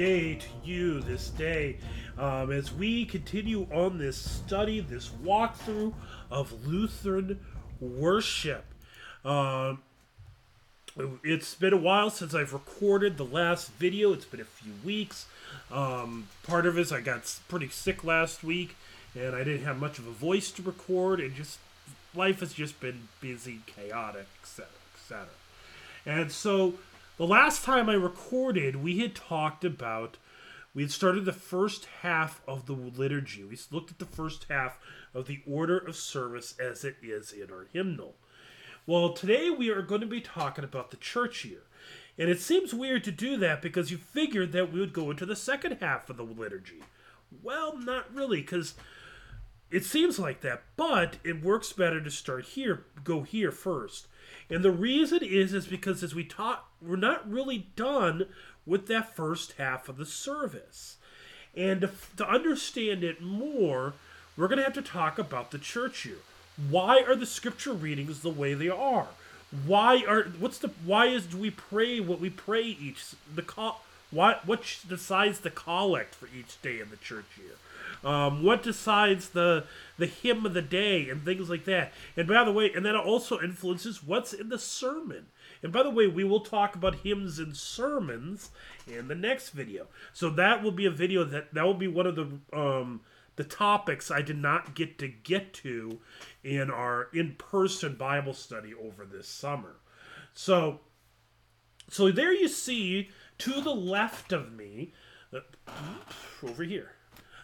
day to you this day um, as we continue on this study, this walkthrough of Lutheran worship. Um, it's been a while since I've recorded the last video. It's been a few weeks. Um, part of it is I got pretty sick last week, and I didn't have much of a voice to record, and just life has just been busy, chaotic, etc., etc. And so the last time I recorded, we had talked about we had started the first half of the liturgy. We looked at the first half of the order of service as it is in our hymnal. Well, today we are going to be talking about the church year. And it seems weird to do that because you figured that we would go into the second half of the liturgy. Well, not really, because it seems like that, but it works better to start here, go here first. And the reason is is because as we taught, we're not really done with that first half of the service. And to, to understand it more, we're going to have to talk about the church year. Why are the scripture readings the way they are? Why are what's the why is do we pray what we pray each the call what what decides the collect for each day in the church year? Um, what decides the the hymn of the day and things like that. And by the way, and that also influences what's in the sermon. And by the way, we will talk about hymns and sermons in the next video. So that will be a video that that will be one of the um, the topics I did not get to get to in our in-person Bible study over this summer. So so there you see to the left of me uh, over here.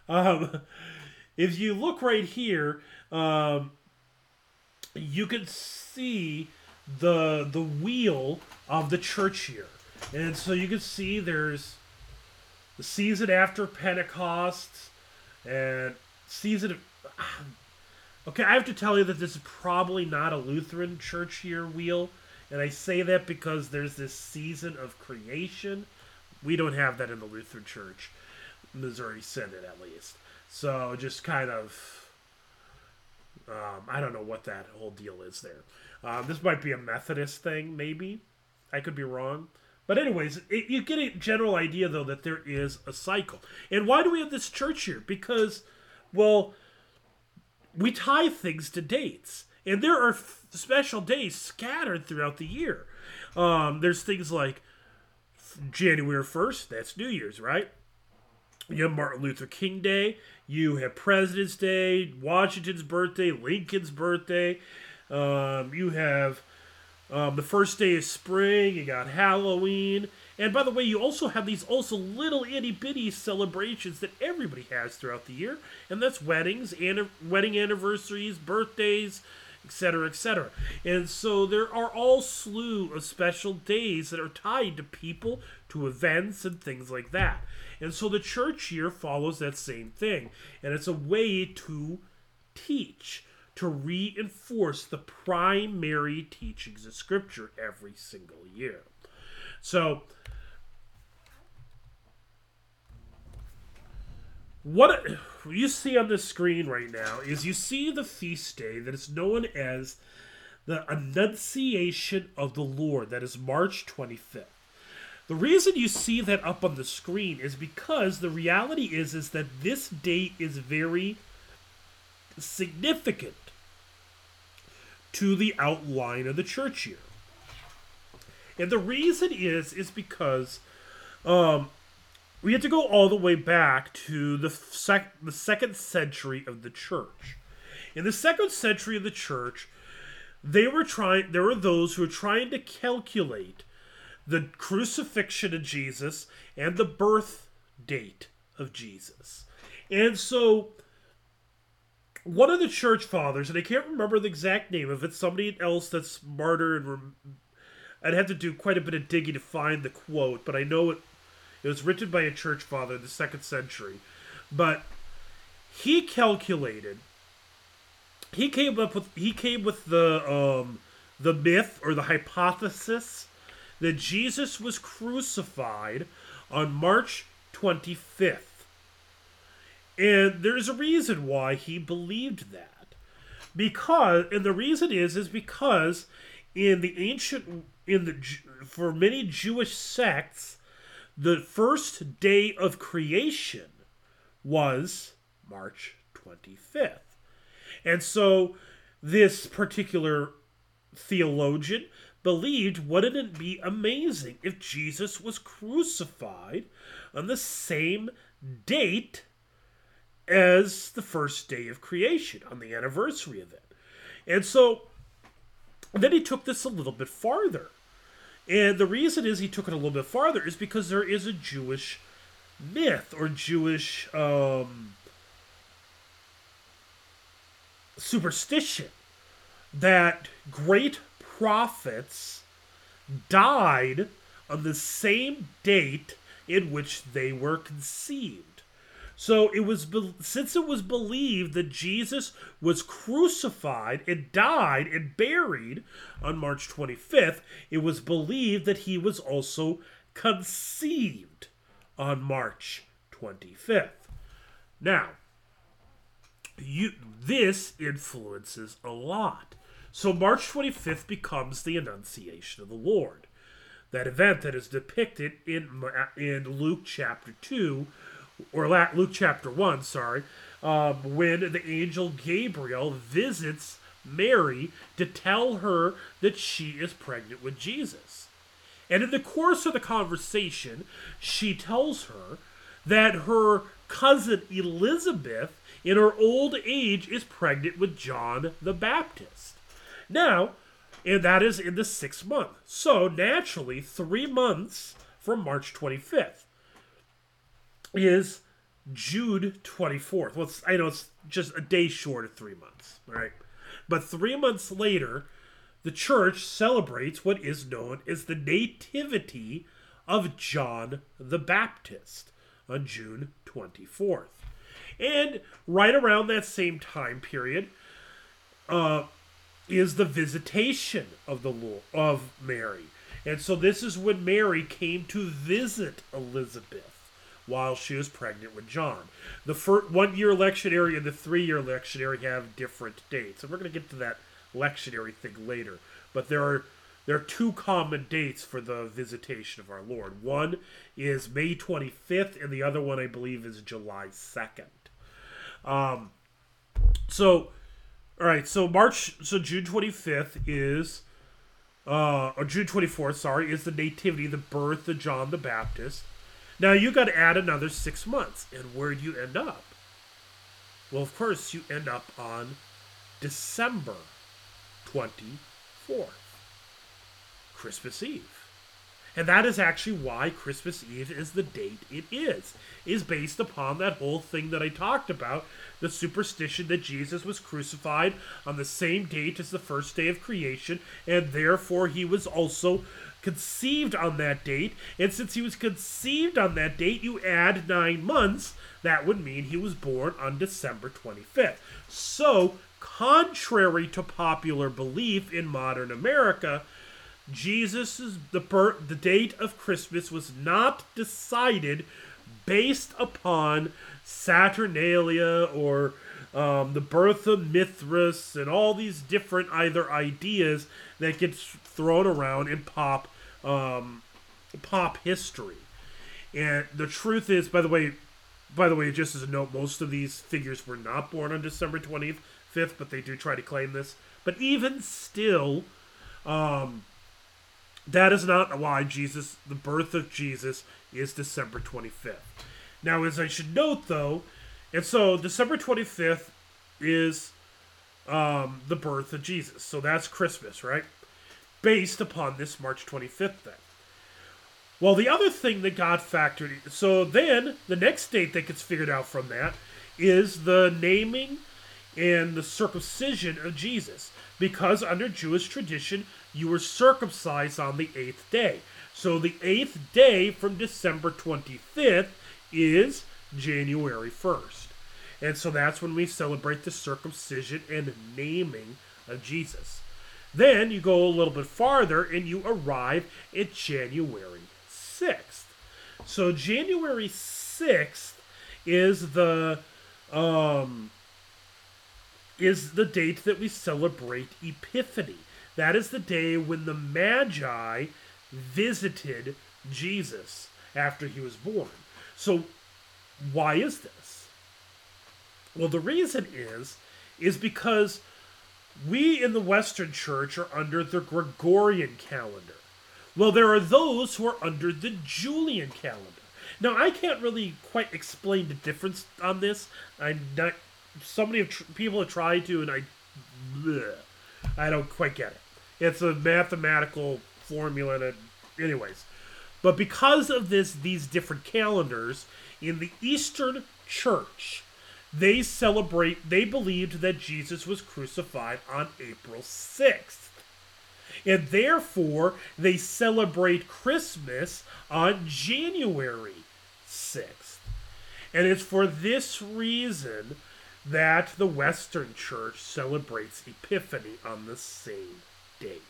Um, if you look right here, um, you can see the the wheel of the church year. And so you can see there's the season after Pentecost and season of Okay, I have to tell you that this is probably not a Lutheran church year wheel, and I say that because there's this season of creation. We don't have that in the Lutheran Church, Missouri Synod at least. So just kind of, um, I don't know what that whole deal is there. Um, this might be a Methodist thing, maybe. I could be wrong. But anyways, it, you get a general idea though that there is a cycle. And why do we have this church here? Because, well, we tie things to dates, and there are f- special days scattered throughout the year. Um, there's things like January first, that's New Year's, right? You have Martin Luther King Day. You have President's Day, Washington's birthday, Lincoln's birthday. Um, you have um, the first day of spring. You got Halloween. And by the way, you also have these also little itty bitty celebrations that everybody has throughout the year, and that's weddings, wedding anniversaries, birthdays, etc., etc. And so there are all slew of special days that are tied to people, to events, and things like that. And so the church year follows that same thing, and it's a way to teach to reinforce the primary teachings of Scripture every single year. So, what you see on the screen right now is you see the feast day that is known as the Annunciation of the Lord, that is March 25th. The reason you see that up on the screen is because the reality is is that this date is very significant to the outline of the church year. And the reason is is because um, we have to go all the way back to the sec- the second century of the church. In the second century of the church, they were trying. There were those who were trying to calculate the crucifixion of Jesus and the birth date of Jesus, and so one of the church fathers, and I can't remember the exact name of it, somebody else that's smarter and rem- I'd have to do quite a bit of digging to find the quote, but I know it it was written by a church father in the second century. But he calculated he came up with he came with the um the myth or the hypothesis that Jesus was crucified on March 25th and there's a reason why he believed that. Because and the reason is is because in the ancient in the for many Jewish sects the first day of creation was March 25th. And so this particular theologian believed wouldn't it be amazing if Jesus was crucified on the same date as the first day of creation, on the anniversary of it. And so then he took this a little bit farther. And the reason is he took it a little bit farther is because there is a Jewish myth or Jewish um, superstition that great prophets died on the same date in which they were conceived. So it was since it was believed that Jesus was crucified and died and buried on March 25th, it was believed that he was also conceived on March 25th. Now, you this influences a lot. So March 25th becomes the Annunciation of the Lord. That event that is depicted in in Luke chapter 2 or Luke chapter 1, sorry, um, when the angel Gabriel visits Mary to tell her that she is pregnant with Jesus. And in the course of the conversation, she tells her that her cousin Elizabeth, in her old age, is pregnant with John the Baptist. Now, and that is in the sixth month. So, naturally, three months from March 25th is June 24th. Well, I know it's just a day short of three months, all right? But three months later, the church celebrates what is known as the Nativity of John the Baptist on June 24th. And right around that same time period uh, is the visitation of the Lord, of Mary. And so this is when Mary came to visit Elizabeth while she was pregnant with John. The first, one year lectionary and the three year lectionary have different dates. And we're going to get to that lectionary thing later. But there are there are two common dates for the visitation of our Lord. One is May 25th, and the other one, I believe, is July 2nd. Um, so, all right, so March, so June 25th is, uh, or June 24th, sorry, is the nativity, the birth of John the Baptist. Now you got to add another six months, and where do you end up? Well, of course, you end up on December 24th, Christmas Eve. And that is actually why Christmas Eve is the date it is, is based upon that whole thing that I talked about, the superstition that Jesus was crucified on the same date as the first day of creation, and therefore he was also conceived on that date. And since he was conceived on that date, you add nine months. That would mean he was born on December 25th. So, contrary to popular belief in modern America, Jesus' the birth, the date of Christmas was not decided based upon Saturnalia or um, the birth of Mithras and all these different either ideas that gets thrown around in pop um, pop history. And the truth is, by the way, by the way, just as a note, most of these figures were not born on December 25th, but they do try to claim this. But even still, um, that is not why Jesus, the birth of Jesus, is December 25th. Now, as I should note, though, and so December 25th is um, the birth of Jesus. So that's Christmas, right? Based upon this March 25th thing. Well, the other thing that got factored in, so then the next date that gets figured out from that is the naming and the circumcision of Jesus. Because under Jewish tradition, you were circumcised on the eighth day. So the eighth day from December 25th is January 1st. And so that's when we celebrate the circumcision and naming of Jesus. Then you go a little bit farther and you arrive at January 6th. So January 6th is the um, is the date that we celebrate Epiphany. That is the day when the Magi visited Jesus. after he was born. So, why is this? Well, the reason is is because we in the Western Church are under the Gregorian calendar. Well, there are those who are under the Julian calendar. Now, I can't really quite explain the difference on this. I'm not. So many tr- people have tried to, and I, bleh, I don't quite get it. It's a mathematical formula, anyways, but because of this, these different calendars in the Eastern Church, they celebrate. They believed that Jesus was crucified on April sixth and therefore they celebrate Christmas on January 6th. And it's for this reason that the Western Church celebrates Epiphany on the same date.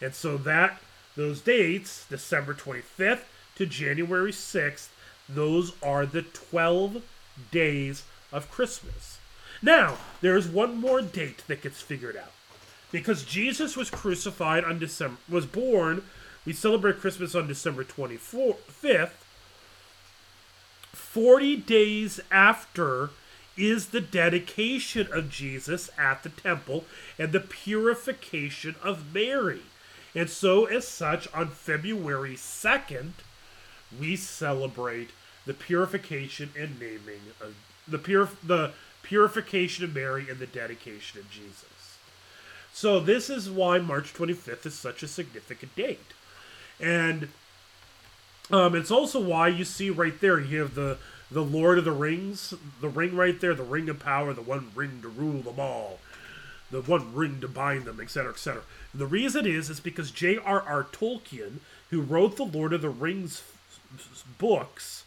And so that those dates, December 25th to January 6th, those are the 12 days of Christmas. Now, there's one more date that gets figured out. Because Jesus was crucified on December was born, we celebrate Christmas on December 25th 40 days after is the dedication of Jesus at the temple and the purification of Mary. And so, as such, on February 2nd, we celebrate the purification and naming of the pure the purification of Mary and the dedication of Jesus. So this is why March 25th is such a significant date. And um, it's also why you see right there you have the the Lord of the Rings, the ring right there, the ring of power, the one ring to rule them all, the one ring to bind them, etc., etc. The reason is is because J.R.R. Tolkien, who wrote the Lord of the Rings books,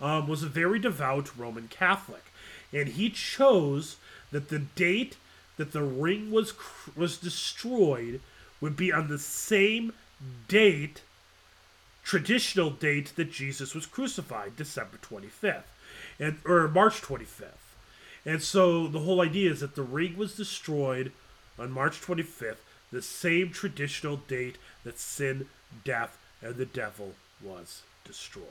um, was a very devout Roman Catholic, and he chose that the date that the ring was was destroyed would be on the same date traditional date that Jesus was crucified, December 25th, and or March 25th. And so the whole idea is that the ring was destroyed on March 25th, the same traditional date that sin, death, and the devil was destroyed.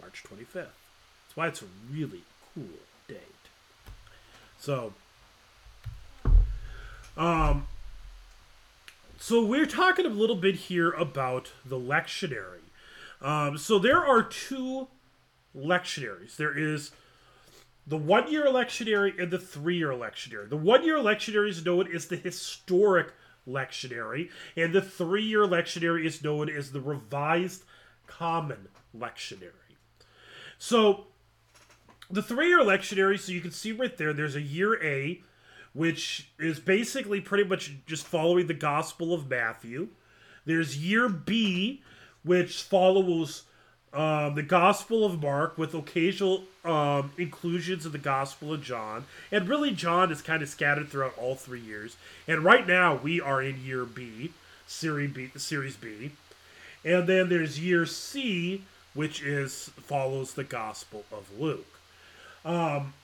March 25th. That's why it's really cool date. So, um, so we're talking a little bit here about the lectionary. Um, so there are two lectionaries. There is the one year lectionary and the three year lectionary. The one year lectionary is known as the historic lectionary, and the three year lectionary is known as the revised common lectionary. So the three year lectionary, so you can see right there, there's a year A, which is basically pretty much just following the Gospel of Matthew. There's year B, which follows um, the Gospel of Mark with occasional um, inclusions of the Gospel of John. And really, John is kind of scattered throughout all three years. And right now, we are in year B, series B. Series B. And then there's year C, which is follows the Gospel of Luke. Um,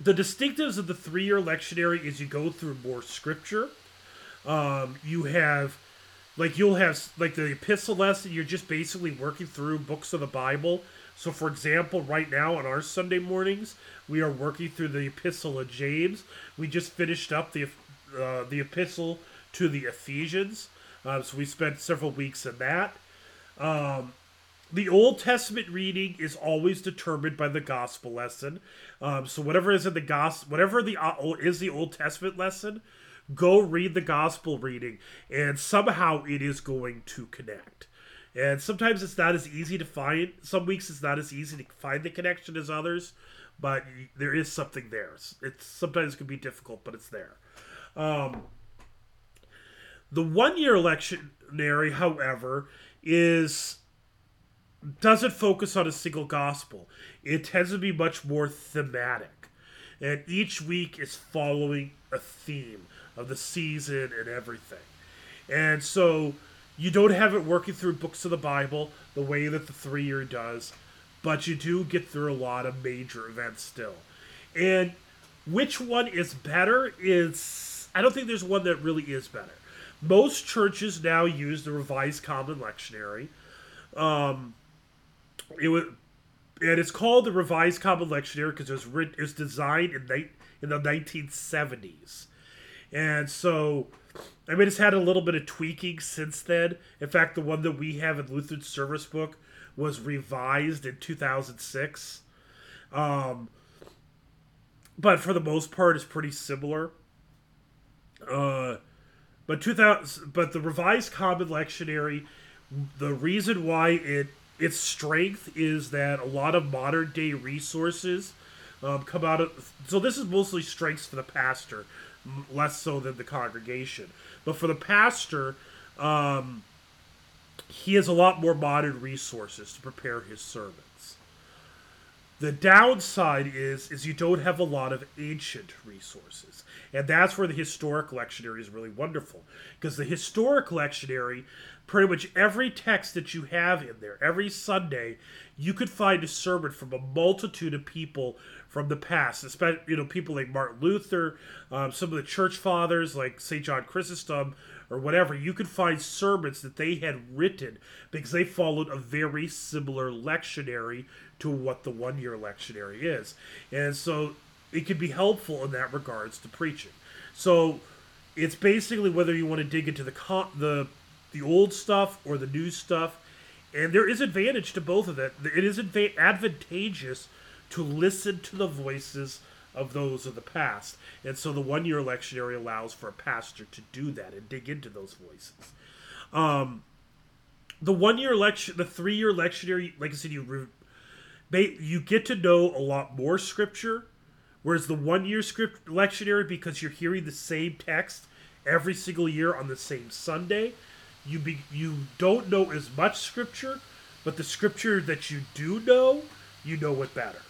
the distinctives of the three-year lectionary is you go through more scripture. Um, you have like you'll have like the epistle lesson you're just basically working through books of the bible. So for example right now on our sunday mornings we are working through the epistle of james. We just finished up the uh, the epistle to the ephesians. Uh, so we spent several weeks in that. Um, the old testament reading is always determined by the gospel lesson. Um, so whatever is in the gospel whatever the uh, is the old testament lesson go read the gospel reading and somehow it is going to connect. And sometimes it's not as easy to find some weeks it's not as easy to find the connection as others but there is something there. It's, sometimes can be difficult but it's there. Um, the one year lectionary however is doesn't focus on a single gospel it tends to be much more thematic and each week is following a theme of the season and everything. And so you don't have it working through books of the Bible the way that the three year does, but you do get through a lot of major events still. And which one is better is I don't think there's one that really is better. Most churches now use the Revised Common Lectionary. Um, it was, and it's called the Revised Common Lectionary because it was written, it was designed in ni- in the 1970s, and so I mean it's had a little bit of tweaking since then. In fact, the one that we have in Lutheran Service Book was revised in 2006. Um, but for the most part, it's pretty similar. Uh, but 2000, but the revised common lectionary, the reason why it its strength is that a lot of modern day resources um, come out of. So this is mostly strengths for the pastor, less so than the congregation. But for the pastor, um, he has a lot more modern resources to prepare his sermons. The downside is is you don't have a lot of ancient resources. And that's where the historic lectionary is really wonderful. Because the historic lectionary, pretty much every text that you have in there, every Sunday, you could find a sermon from a multitude of people from the past, especially you know people like Martin Luther, um, some of the church fathers like Saint John Chrysostom or whatever. You could find sermons that they had written because they followed a very similar lectionary to what the one year lectionary is, and so it can be helpful in that regards to preaching. So it's basically whether you want to dig into the con- the the old stuff or the new stuff, and there is advantage to both of that. It is adva- advantageous to listen to the voices of those of the past, and so the one year lectionary allows for a pastor to do that and dig into those voices. Um, the one year lecture, the three year lectionary, like I said, you re- you get to know a lot more scripture Whereas the one year script lectionary, because you're hearing the same text every single year on the same Sunday, you be you don't know as much scripture, but the scripture that you do know, you know it better.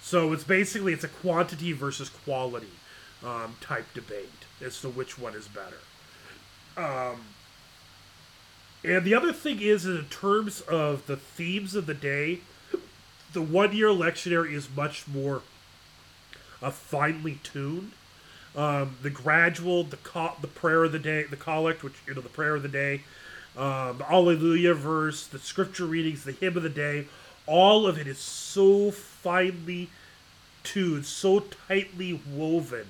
So it's basically it's a quantity versus quality um, type debate as to which one is better. Um, and the other thing is, in terms of the themes of the day, the one year lectionary is much more uh, finely tuned. Um, the gradual, the co- the prayer of the day, the collect, which you know the prayer of the day, um, the Alleluia verse, the scripture readings, the hymn of the day, all of it is so finely tuned, so tightly woven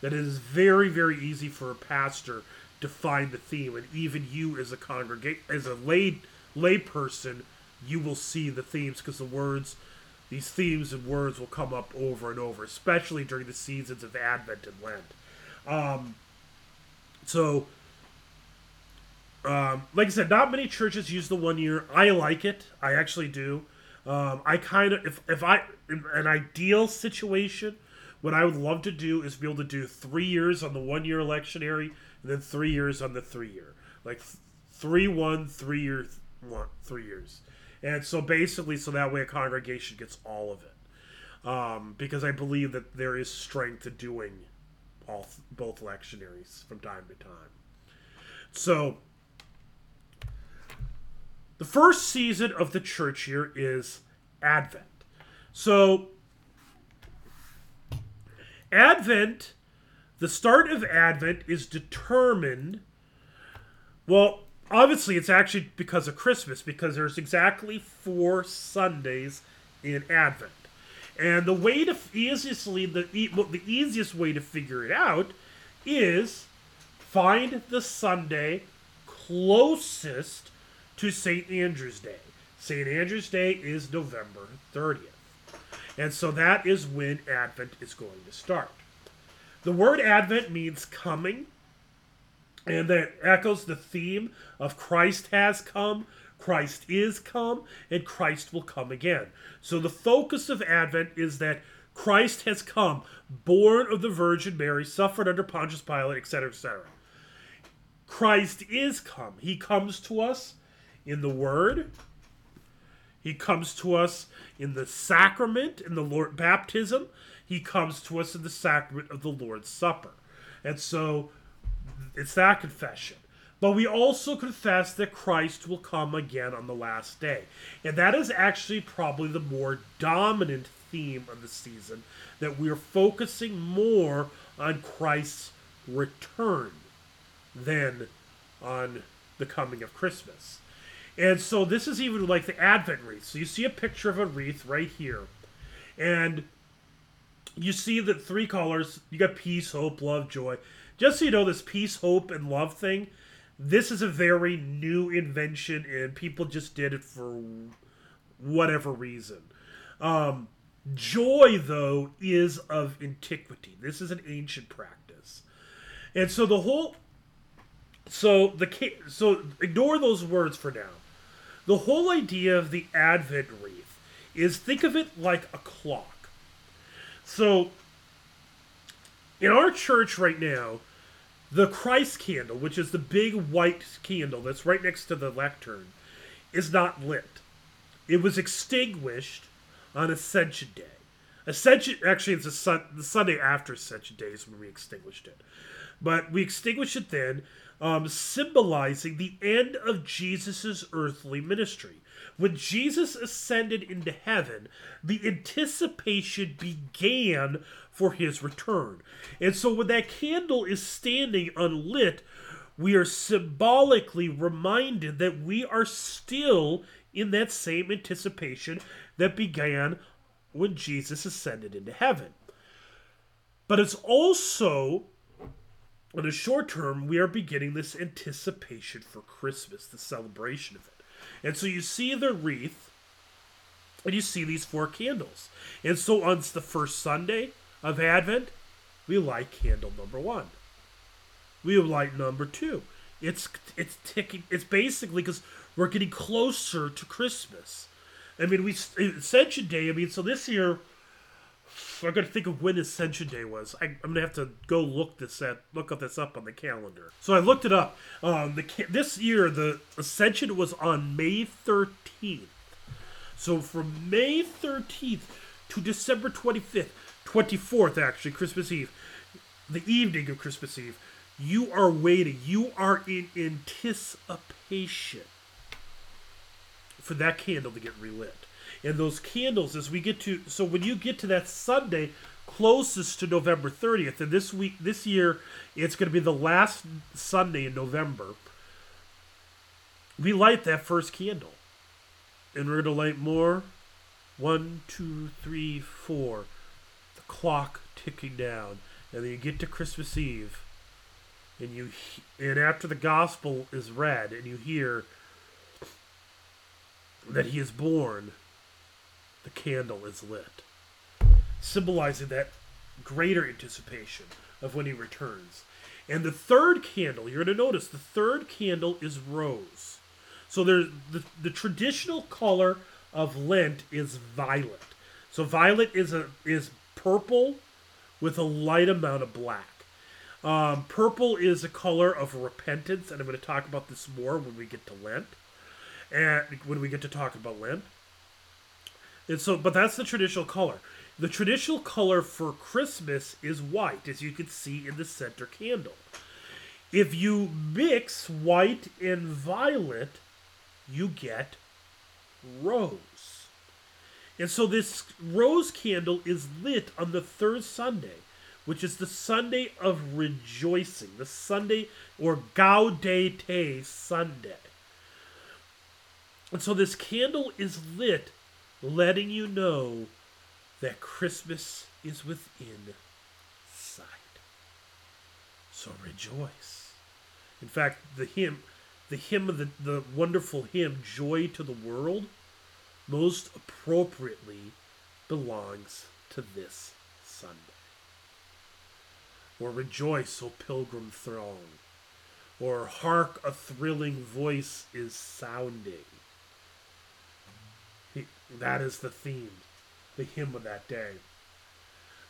that it is very, very easy for a pastor to find the theme, and even you as a congregate, as a lay lay person, you will see the themes because the words these themes and words will come up over and over, especially during the seasons of Advent and Lent. Um, so, um, like I said, not many churches use the one year. I like it. I actually do. Um, I kind of, if, if I, an ideal situation, what I would love to do is be able to do three years on the one year lectionary and then three years on the three year. Like three, one, three year, one, three years. And so basically, so that way a congregation gets all of it. Um, because I believe that there is strength to doing all both lectionaries from time to time. So the first season of the church year is Advent. So Advent, the start of Advent is determined. Well, obviously it's actually because of Christmas because there's exactly four Sundays in Advent. And the way to easily the the easiest way to figure it out is find the Sunday closest to St. Andrew's Day. St. Andrew's Day is November 30th. And so that is when Advent is going to start. The word Advent means coming and that echoes the theme of Christ has come, Christ is come, and Christ will come again. So the focus of Advent is that Christ has come, born of the Virgin Mary, suffered under Pontius Pilate, etc., etc. Christ is come. He comes to us in the Word. He comes to us in the sacrament, in the Lord baptism. He comes to us in the sacrament of the Lord's Supper. And so it's that confession. But we also confess that Christ will come again on the last day. And that is actually probably the more dominant theme of the season, that we're focusing more on Christ's return than on the coming of Christmas. And so this is even like the Advent wreath. So you see a picture of a wreath right here. And you see the three colors. You got peace, hope, love, joy. Just so you know, this peace, hope, and love thing, this is a very new invention, and people just did it for whatever reason. Um, joy, though, is of antiquity. This is an ancient practice. And so the whole so the so ignore those words for now. The whole idea of the Advent wreath is think of it like a clock. So in our church right now, the Christ candle, which is the big white candle that's right next to the lectern, is not lit. It was extinguished on Ascension Day. Ascension actually it's sun, the Sunday after Ascension Day is when we extinguished it. But we extinguished it then um, symbolizing the end of Jesus' earthly ministry. When Jesus ascended into heaven, the anticipation began for his return. And so when that candle is standing unlit, we are symbolically reminded that we are still in that same anticipation that began when Jesus ascended into heaven. But it's also in the short term, we are beginning this anticipation for Christmas, the celebration of it. And so you see the wreath, and you see these four candles. And so on the first Sunday of Advent, we light candle number one. We light number two. It's it's ticking. It's basically because we're getting closer to Christmas. I mean, we Ascension Day. I mean, so this year I got to think of when Ascension Day was. I, am gonna have to go look this at look up this up on the calendar. So I looked it up. Um, the this year the Ascension was on May 13th. So from May 13th to December 25th, 24th actually, Christmas Eve, the evening of Christmas Eve, you are waiting. You are in anticipation for that candle to get relit and those candles as we get to so when you get to that Sunday closest to November 30th and this week this year it's going to be the last Sunday in November we light that first candle. And we're going to light more. One two three four. The clock ticking down. And then you get to Christmas Eve and you and after the gospel is read and you hear that he is born the candle is lit, symbolizing that greater anticipation of when he returns. And the third candle, you're going to notice the third candle is rose. So there's the, the traditional color of Lent is violet. So violet is a is purple with a light amount of black. Um, purple is a color of repentance, and I'm going to talk about this more when we get to Lent, and when we get to talk about Lent. And so, but that's the traditional color. The traditional color for Christmas is white, as you can see in the center candle. If you mix white and violet, you get rose. And so this rose candle is lit on the third Sunday, which is the Sunday of rejoicing, the Sunday or Gaudete Sunday. And so this candle is lit letting you know that Christmas is within sight. So rejoice. In fact, the hymn, the hymn of the, the wonderful hymn, Joy to the World, most appropriately belongs to this Sunday. Or rejoice, O pilgrim throng. Or hark, a thrilling voice is sounding that is the theme, the hymn of that day.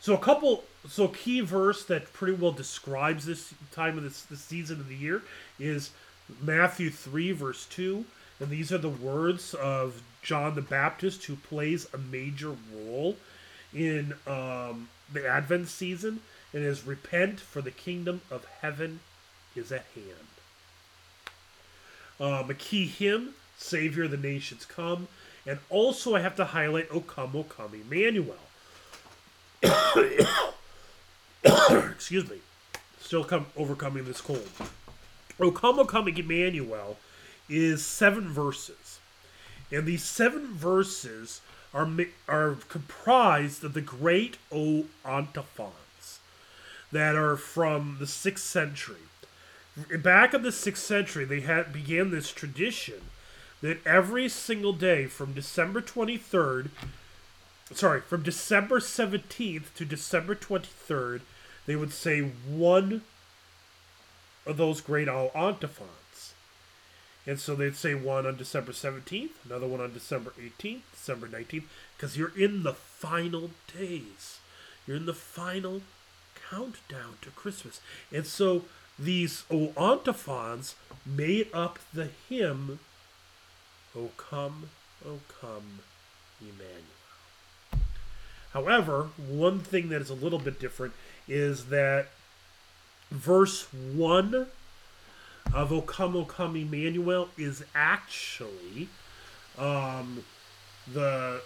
So a couple, so key verse that pretty well describes this time of this, this season of the year is Matthew three verse two, and these are the words of John the Baptist, who plays a major role in um, the Advent season, and is repent for the kingdom of heaven is at hand. Um, a key hymn, Savior of the nations come, and also, I have to highlight O Come, O Come, Emmanuel. Excuse me. Still come overcoming this cold. O Come, O Come, Emmanuel is seven verses. And these seven verses are, are comprised of the great O antiphons that are from the 6th century. Back in the 6th century, they had began this tradition that every single day from December 23rd, sorry, from December 17th to December 23rd, they would say one of those great O antiphons. And so they'd say one on December 17th, another one on December 18th, December 19th, because you're in the final days. You're in the final countdown to Christmas. And so these O antiphons made up the hymn, O come, O come, Emmanuel. However, one thing that is a little bit different is that verse 1 of O come, O come, Emmanuel is actually um, the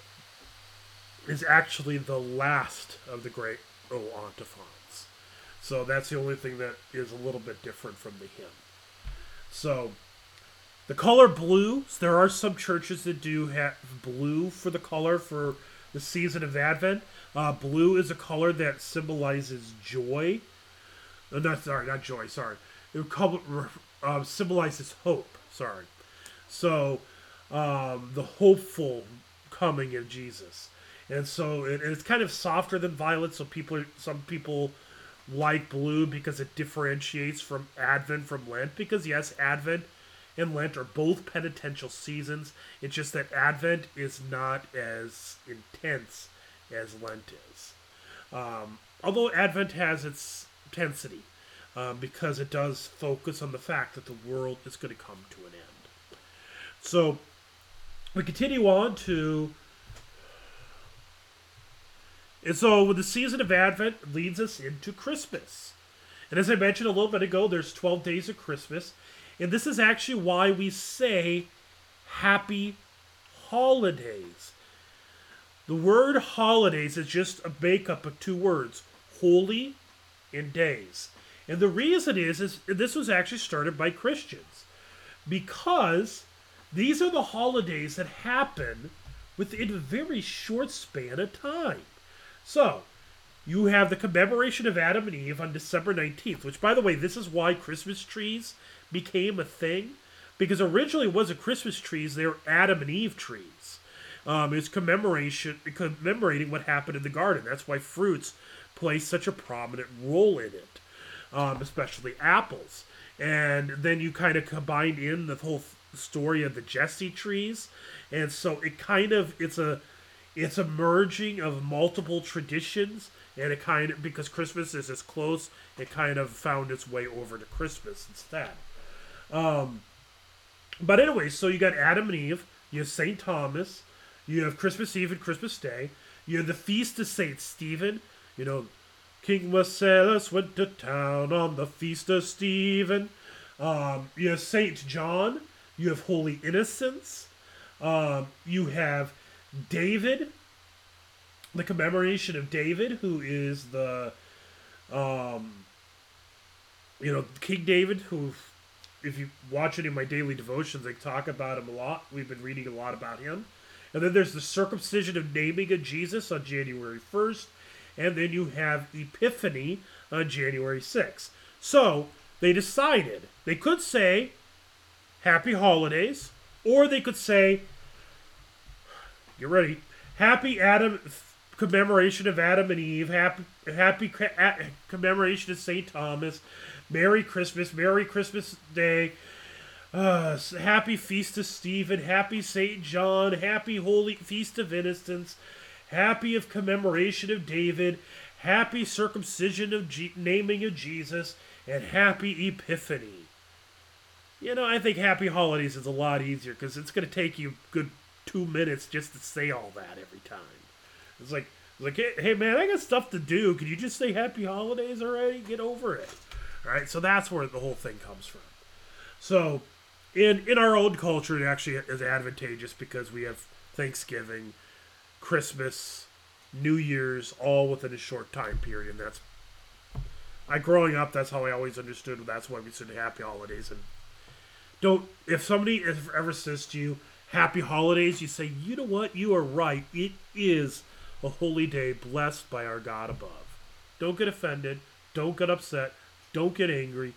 is actually the last of the great O antiphons. So that's the only thing that is a little bit different from the hymn. So the color blue, so there are some churches that do have blue for the color for the season of Advent. Uh, blue is a color that symbolizes joy. Uh, not sorry, not joy. Sorry, it uh, symbolizes hope. Sorry. So um, the hopeful coming of Jesus, and so it, it's kind of softer than violet. So people, some people like blue because it differentiates from Advent from Lent. Because yes, Advent and Lent are both penitential seasons. It's just that Advent is not as intense as Lent is. Um, although Advent has its intensity um, because it does focus on the fact that the world is going to come to an end. So we continue on to. And so the season of Advent leads us into Christmas. And as I mentioned a little bit ago, there's 12 days of Christmas. And this is actually why we say happy holidays. The word holidays is just a makeup of two words holy and days. And the reason is, is this was actually started by Christians because these are the holidays that happen within a very short span of time. So, you have the commemoration of Adam and Eve on December 19th, which, by the way, this is why Christmas trees became a thing because originally it wasn't Christmas trees; they were Adam and Eve trees. Um, it's commemoration commemorating what happened in the garden. That's why fruits play such a prominent role in it, um, especially apples. And then you kind of combine in the whole story of the Jesse trees, and so it kind of it's a it's a merging of multiple traditions and it kind of because christmas is as close it kind of found its way over to christmas instead um, but anyway, so you got Adam and Eve, you have St. Thomas, you have Christmas Eve and Christmas Day, you have the Feast of St. Stephen, you know, King Marcellus went to town on the Feast of Stephen. Um, you have St. John, you have Holy Innocents, um, you have David, the commemoration of David, who is the, um, you know, King David, who if you watch any of my daily devotions, I talk about him a lot. We've been reading a lot about him. And then there's the circumcision of naming of Jesus on January 1st. And then you have Epiphany on January 6th. So they decided they could say Happy Holidays, or they could say, get ready, Happy Adam commemoration of Adam and Eve, happy, happy commemoration of St. Thomas, Merry Christmas, Merry Christmas Day. Uh, happy Feast of Stephen, Happy St. John, Happy Holy Feast of Innocents, Happy of Commemoration of David, Happy Circumcision of G- Naming of Jesus, and Happy Epiphany. You know, I think Happy Holidays is a lot easier because it's going to take you good two minutes just to say all that every time. It's like, it's like, hey, hey man, I got stuff to do. Can you just say Happy Holidays already? Get over it. Right, so that's where the whole thing comes from. So, in in our own culture, it actually is advantageous because we have Thanksgiving, Christmas, New Year's, all within a short time period. And that's I growing up, that's how I always understood. That's why we said Happy Holidays, and don't if somebody ever says to you happy holidays you say you know what you are right it is a holy day blessed by our god above don't get offended don't get upset don't get angry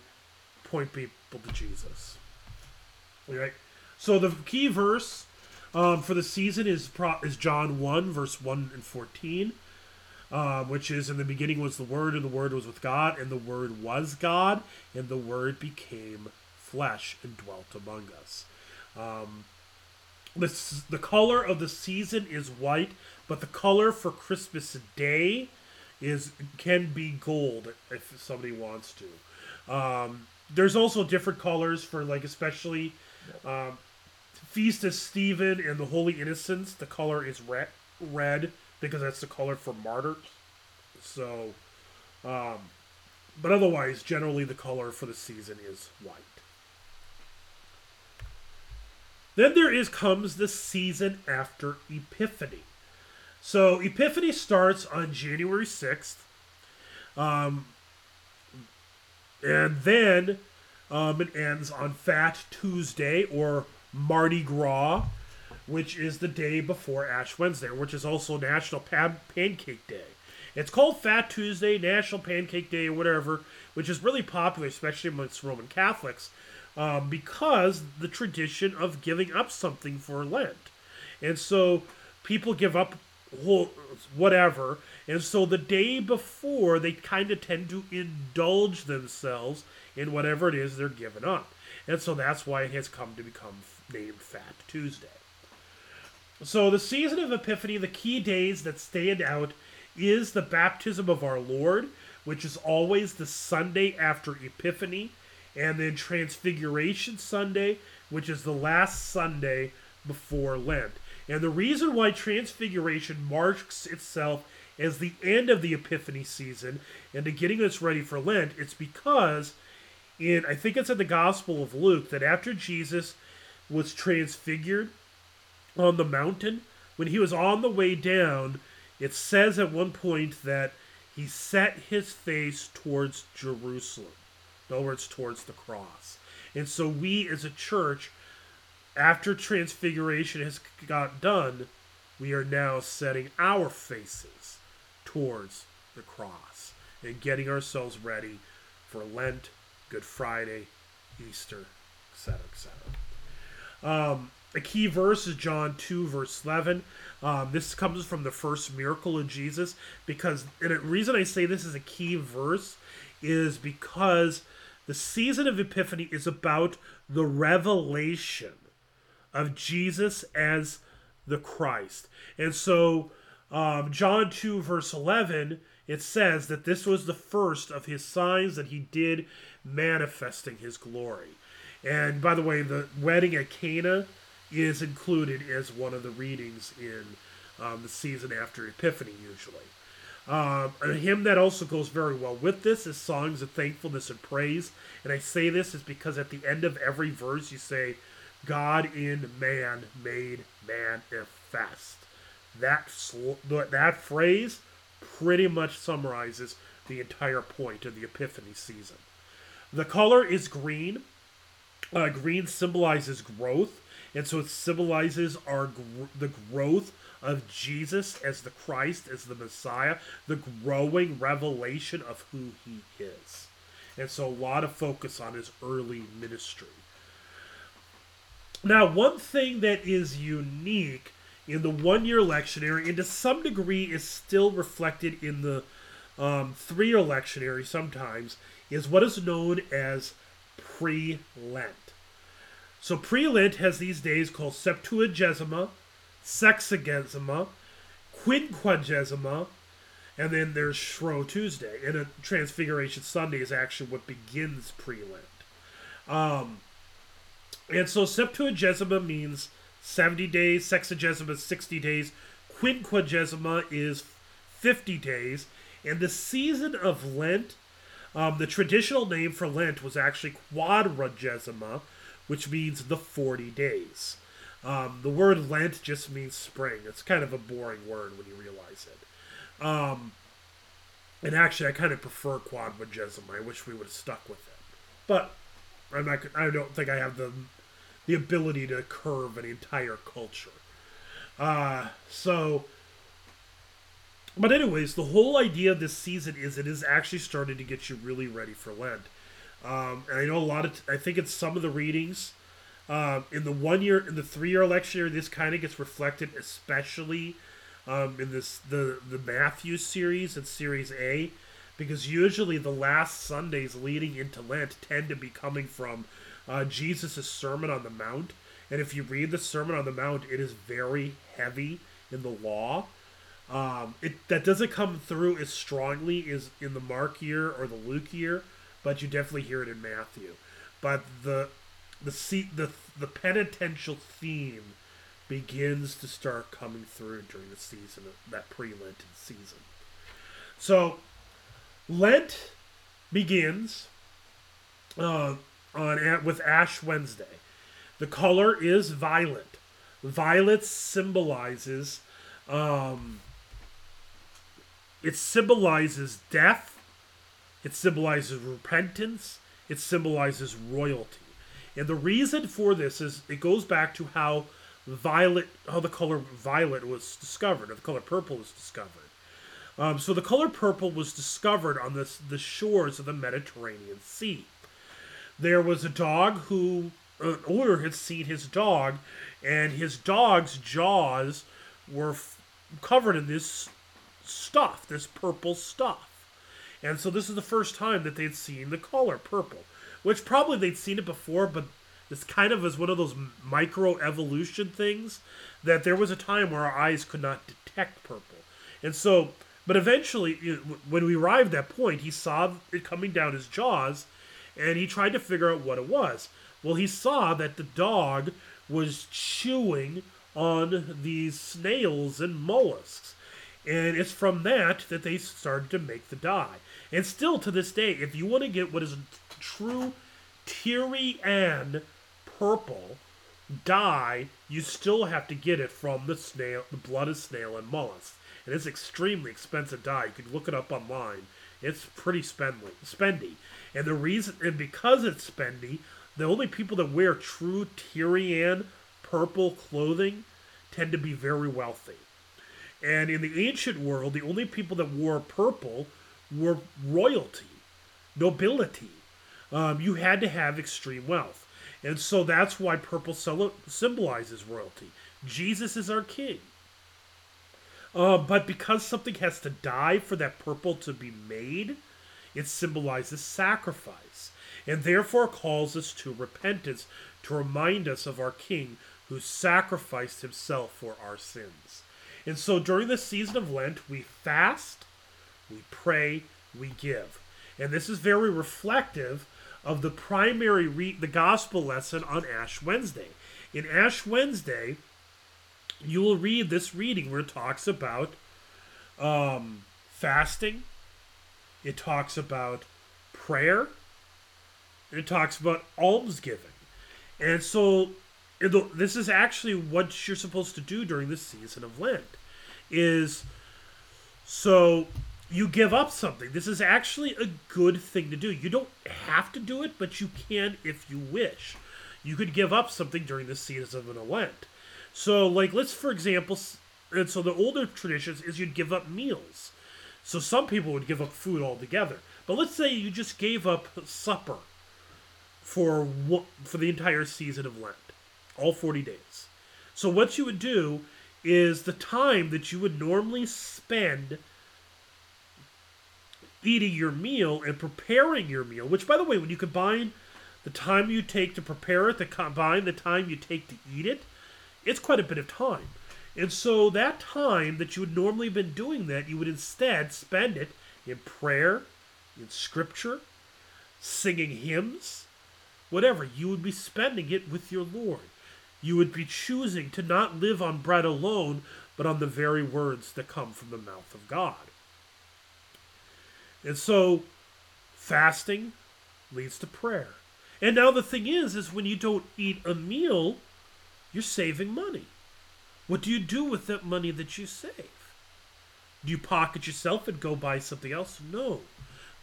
point people to jesus all right so the key verse um, for the season is pro- is john 1 verse 1 and 14 um, which is in the beginning was the word and the word was with god and the word was god and the word became flesh and dwelt among us. Um, the, the color of the season is white, but the color for Christmas Day is can be gold if somebody wants to. Um, there's also different colors for like especially um, Feast of Stephen and the Holy Innocents. The color is red, red because that's the color for martyrs. So, um, but otherwise, generally the color for the season is white. Then there is comes the season after Epiphany. So Epiphany starts on January 6th. Um, and then um, it ends on Fat Tuesday or Mardi Gras, which is the day before Ash Wednesday, which is also National Pan- Pancake Day. It's called Fat Tuesday, National Pancake Day, or whatever, which is really popular, especially amongst Roman Catholics, um, because the tradition of giving up something for Lent. And so people give up whatever. And so the day before, they kind of tend to indulge themselves in whatever it is they're giving up. And so that's why it has come to become named Fat Tuesday. So the season of Epiphany, the key days that stand out is the baptism of our Lord, which is always the Sunday after Epiphany and then Transfiguration Sunday, which is the last Sunday before Lent. And the reason why Transfiguration marks itself as the end of the Epiphany season and to getting us ready for Lent, it's because in I think it's in the Gospel of Luke that after Jesus was transfigured on the mountain, when he was on the way down, it says at one point that he set his face towards Jerusalem. In other words, towards the cross. And so we as a church, after transfiguration has got done, we are now setting our faces towards the cross and getting ourselves ready for Lent, Good Friday, Easter, etc., etc. Um, a key verse is John 2, verse 11. Um, this comes from the first miracle of Jesus because, and the reason I say this is a key verse is because the season of Epiphany is about the revelation of Jesus as the Christ. And so, um, John 2, verse 11, it says that this was the first of his signs that he did manifesting his glory. And by the way, the wedding at Cana is included as one of the readings in um, the season after Epiphany, usually. Um, a hymn that also goes very well with this is songs of thankfulness and praise. And I say this is because at the end of every verse you say, God in man made manifest. That that phrase pretty much summarizes the entire point of the Epiphany season. The color is green. Uh, green symbolizes growth, and so it symbolizes our the growth of Jesus as the Christ, as the Messiah, the growing revelation of who he is. And so a lot of focus on his early ministry. Now, one thing that is unique in the one year lectionary, and to some degree is still reflected in the um, three year lectionary sometimes, is what is known as pre Lent. So pre Lent has these days called Septuagesima, Sexagesima, Quinquagesima, and then there's Shrove Tuesday. And a Transfiguration Sunday is actually what begins pre Lent. Um, and so Septuagesima means 70 days, Sexagesima 60 days, Quinquagesima is 50 days, and the season of Lent, um, the traditional name for Lent was actually Quadragesima, which means the 40 days. Um, the word Lent just means spring. It's kind of a boring word when you realize it. Um, and actually, I kind of prefer Quadragesima. I wish we would have stuck with it. But I'm not. I don't think I have the the ability to curve an entire culture. Uh, so, but anyways, the whole idea of this season is it is actually starting to get you really ready for Lent. Um, and I know a lot of, t- I think it's some of the readings um, in the one year, in the three year lectionary, this kind of gets reflected, especially um, in this the the Matthew series and Series A, because usually the last Sundays leading into Lent tend to be coming from uh, Jesus' Sermon on the Mount. And if you read the Sermon on the Mount, it is very heavy in the law. Um, it that doesn't come through as strongly as in the Mark year or the Luke year, but you definitely hear it in Matthew. But the the the the penitential theme begins to start coming through during the season that pre-Lenten season. So Lent begins uh, on with Ash Wednesday. The color is violet. Violet symbolizes um, it symbolizes death. It symbolizes repentance. It symbolizes royalty. And the reason for this is it goes back to how violet, how the color violet was discovered, or the color purple was discovered. Um, so the color purple was discovered on the, the shores of the Mediterranean Sea. There was a dog who, an owner had seen his dog, and his dog's jaws were f- covered in this stuff, this purple stuff. And so this is the first time that they'd seen the color purple which probably they'd seen it before, but this kind of is one of those micro evolution things that there was a time where our eyes could not detect purple. And so, but eventually, when we arrived at that point, he saw it coming down his jaws and he tried to figure out what it was. Well, he saw that the dog was chewing on these snails and mollusks. And it's from that that they started to make the dye. And still to this day, if you want to get what is true Tyrian purple dye, you still have to get it from the snail, the blood of snail and mollusk. And it's extremely expensive dye. You can look it up online. It's pretty spendly, spendy. And the reason, and because it's spendy, the only people that wear true Tyrian purple clothing tend to be very wealthy. And in the ancient world, the only people that wore purple were royalty, nobility. Um, you had to have extreme wealth. And so that's why purple symbolizes royalty. Jesus is our king. Uh, but because something has to die for that purple to be made, it symbolizes sacrifice and therefore calls us to repentance to remind us of our king who sacrificed himself for our sins. And so during the season of Lent, we fast, we pray, we give. And this is very reflective of the primary re- the gospel lesson on Ash Wednesday. In Ash Wednesday, you will read this reading where it talks about um, fasting, it talks about prayer, it talks about almsgiving. And so this is actually what you're supposed to do during the season of Lent is so you give up something. This is actually a good thing to do. You don't have to do it, but you can if you wish. You could give up something during the season of an Lent. So, like, let's for example, and so the older traditions is you'd give up meals. So some people would give up food altogether. But let's say you just gave up supper for for the entire season of Lent, all 40 days. So what you would do is the time that you would normally spend eating your meal and preparing your meal, which, by the way, when you combine the time you take to prepare it, to combine the time you take to eat it, it's quite a bit of time. And so that time that you would normally have been doing that, you would instead spend it in prayer, in scripture, singing hymns, whatever. You would be spending it with your Lord. You would be choosing to not live on bread alone, but on the very words that come from the mouth of God. And so fasting leads to prayer. And now the thing is is when you don't eat a meal, you're saving money. What do you do with that money that you save? Do you pocket yourself and go buy something else? No.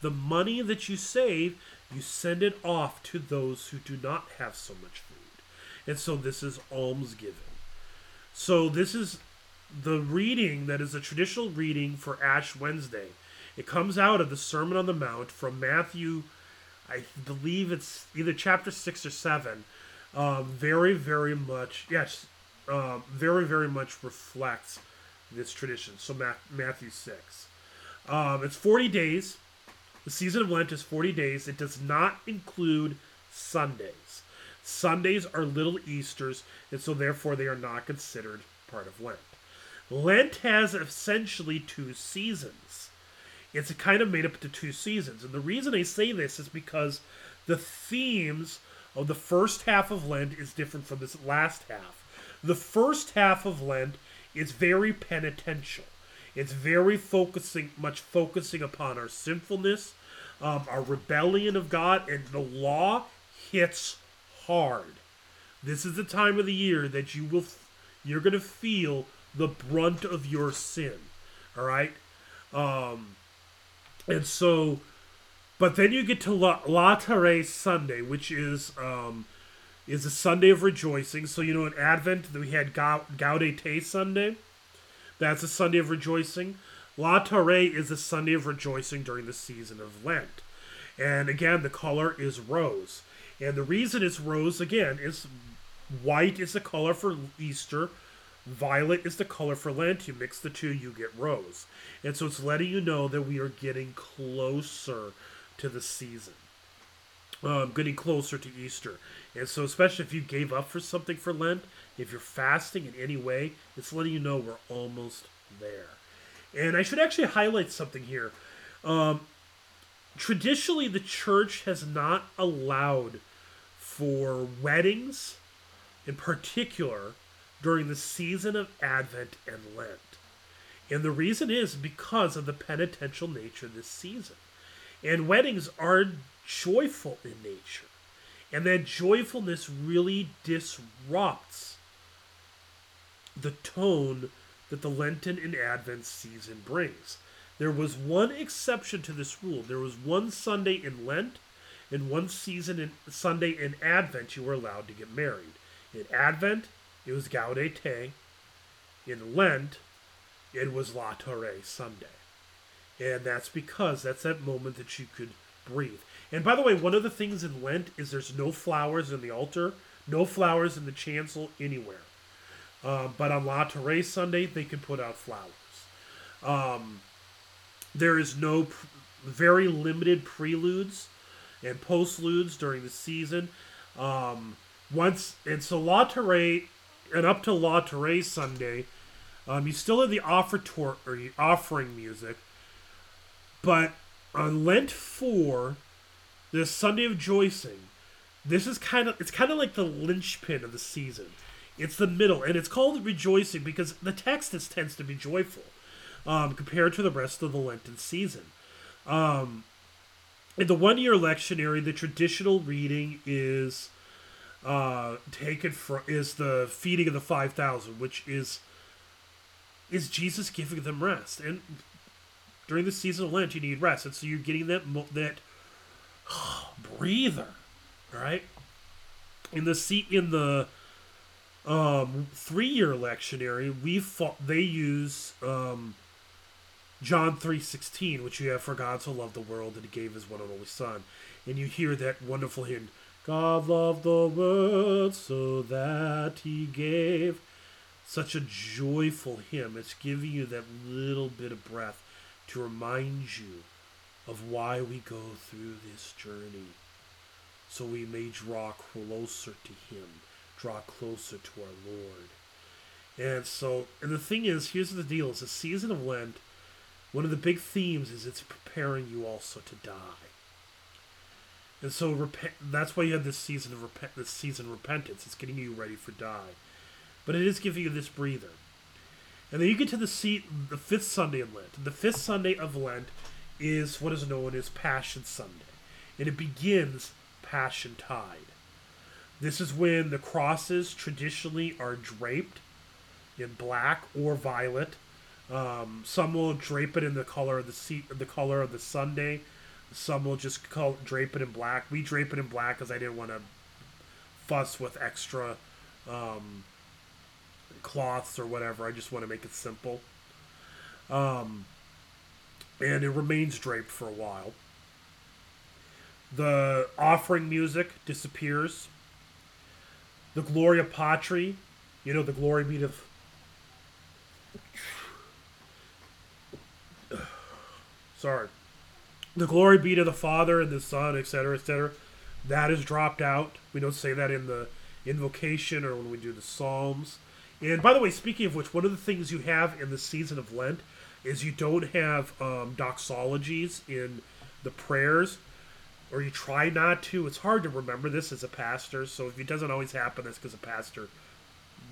The money that you save, you send it off to those who do not have so much food. And so this is almsgiving. So this is the reading that is a traditional reading for Ash Wednesday. It comes out of the Sermon on the Mount from Matthew, I believe it's either chapter 6 or 7. Um, very, very much, yes, um, very, very much reflects this tradition. So Matthew 6. Um, it's 40 days. The season of Lent is 40 days. It does not include Sundays. Sundays are little Easters, and so therefore they are not considered part of Lent. Lent has essentially two seasons. It's kind of made up into two seasons. And the reason I say this is because the themes of the first half of Lent is different from this last half. The first half of Lent is very penitential. It's very focusing, much focusing upon our sinfulness, um, our rebellion of God, and the law hits hard. This is the time of the year that you will, you're to feel the brunt of your sin. All right, um, and so, but then you get to La, Laetare Sunday, which is um, is a Sunday of rejoicing. So you know, in Advent we had Gaudete Sunday. That's a Sunday of rejoicing. La Laetare is a Sunday of rejoicing during the season of Lent. And again, the color is rose. And the reason it's rose, again, is white is the color for Easter. Violet is the color for Lent. You mix the two, you get rose. And so it's letting you know that we are getting closer to the season. Um, getting closer to Easter. And so, especially if you gave up for something for Lent, if you're fasting in any way, it's letting you know we're almost there. And I should actually highlight something here. Um, traditionally, the church has not allowed for weddings, in particular, during the season of Advent and Lent. And the reason is because of the penitential nature of this season. And weddings are joyful in nature. And that joyfulness really disrupts the tone that the Lenten and Advent season brings. There was one exception to this rule. There was one Sunday in Lent and one season in Sunday in Advent you were allowed to get married. In Advent, it was Gaudete. In Lent, it was Laetare Sunday. And that's because that's that moment that you could breathe. And by the way, one of the things in Lent is there's no flowers in the altar, no flowers in the chancel anywhere. Um, but on La Laetare Sunday, they can put out flowers. Um, there is no pr- very limited preludes and postludes during the season. Um, once and so Laetare and up to La Laetare Sunday, um, you still have the offertor or the offering music, but on Lent four, this Sunday of rejoicing, this is kind of it's kind of like the linchpin of the season. It's the middle, and it's called rejoicing because the text is, tends to be joyful um, compared to the rest of the Lenten season. Um, in the one year lectionary, the traditional reading is uh, taken from is the feeding of the five thousand, which is is Jesus giving them rest. And during the season of Lent, you need rest, and so you're getting that that breather, right? In the seat in the um, three year lectionary, we fought, they use um, John three sixteen, which you have for God so loved the world that He gave His one and only Son, and you hear that wonderful hymn. God loved the world so that he gave. Such a joyful hymn. It's giving you that little bit of breath to remind you of why we go through this journey. So we may draw closer to him, draw closer to our Lord. And so, and the thing is, here's the deal: it's a season of Lent. One of the big themes is it's preparing you also to die. And so repent, that's why you have this season of repent, this season of repentance. It's getting you ready for die, but it is giving you this breather. And then you get to the seat, the fifth Sunday of Lent. The fifth Sunday of Lent is what is known as Passion Sunday, and it begins Passion Tide. This is when the crosses traditionally are draped in black or violet. Um, some will drape it in the color of the seat, the color of the Sunday. Some will just call drape it in black. We drape it in black because I didn't want to fuss with extra um, cloths or whatever. I just want to make it simple. Um, and it remains draped for a while. The offering music disappears. The Gloria Patri, you know, the glory be to. Sorry. The glory be to the Father and the Son, etc., etc. That is dropped out. We don't say that in the invocation or when we do the Psalms. And by the way, speaking of which, one of the things you have in the season of Lent is you don't have um, doxologies in the prayers, or you try not to. It's hard to remember this as a pastor, so if it doesn't always happen, it's because a pastor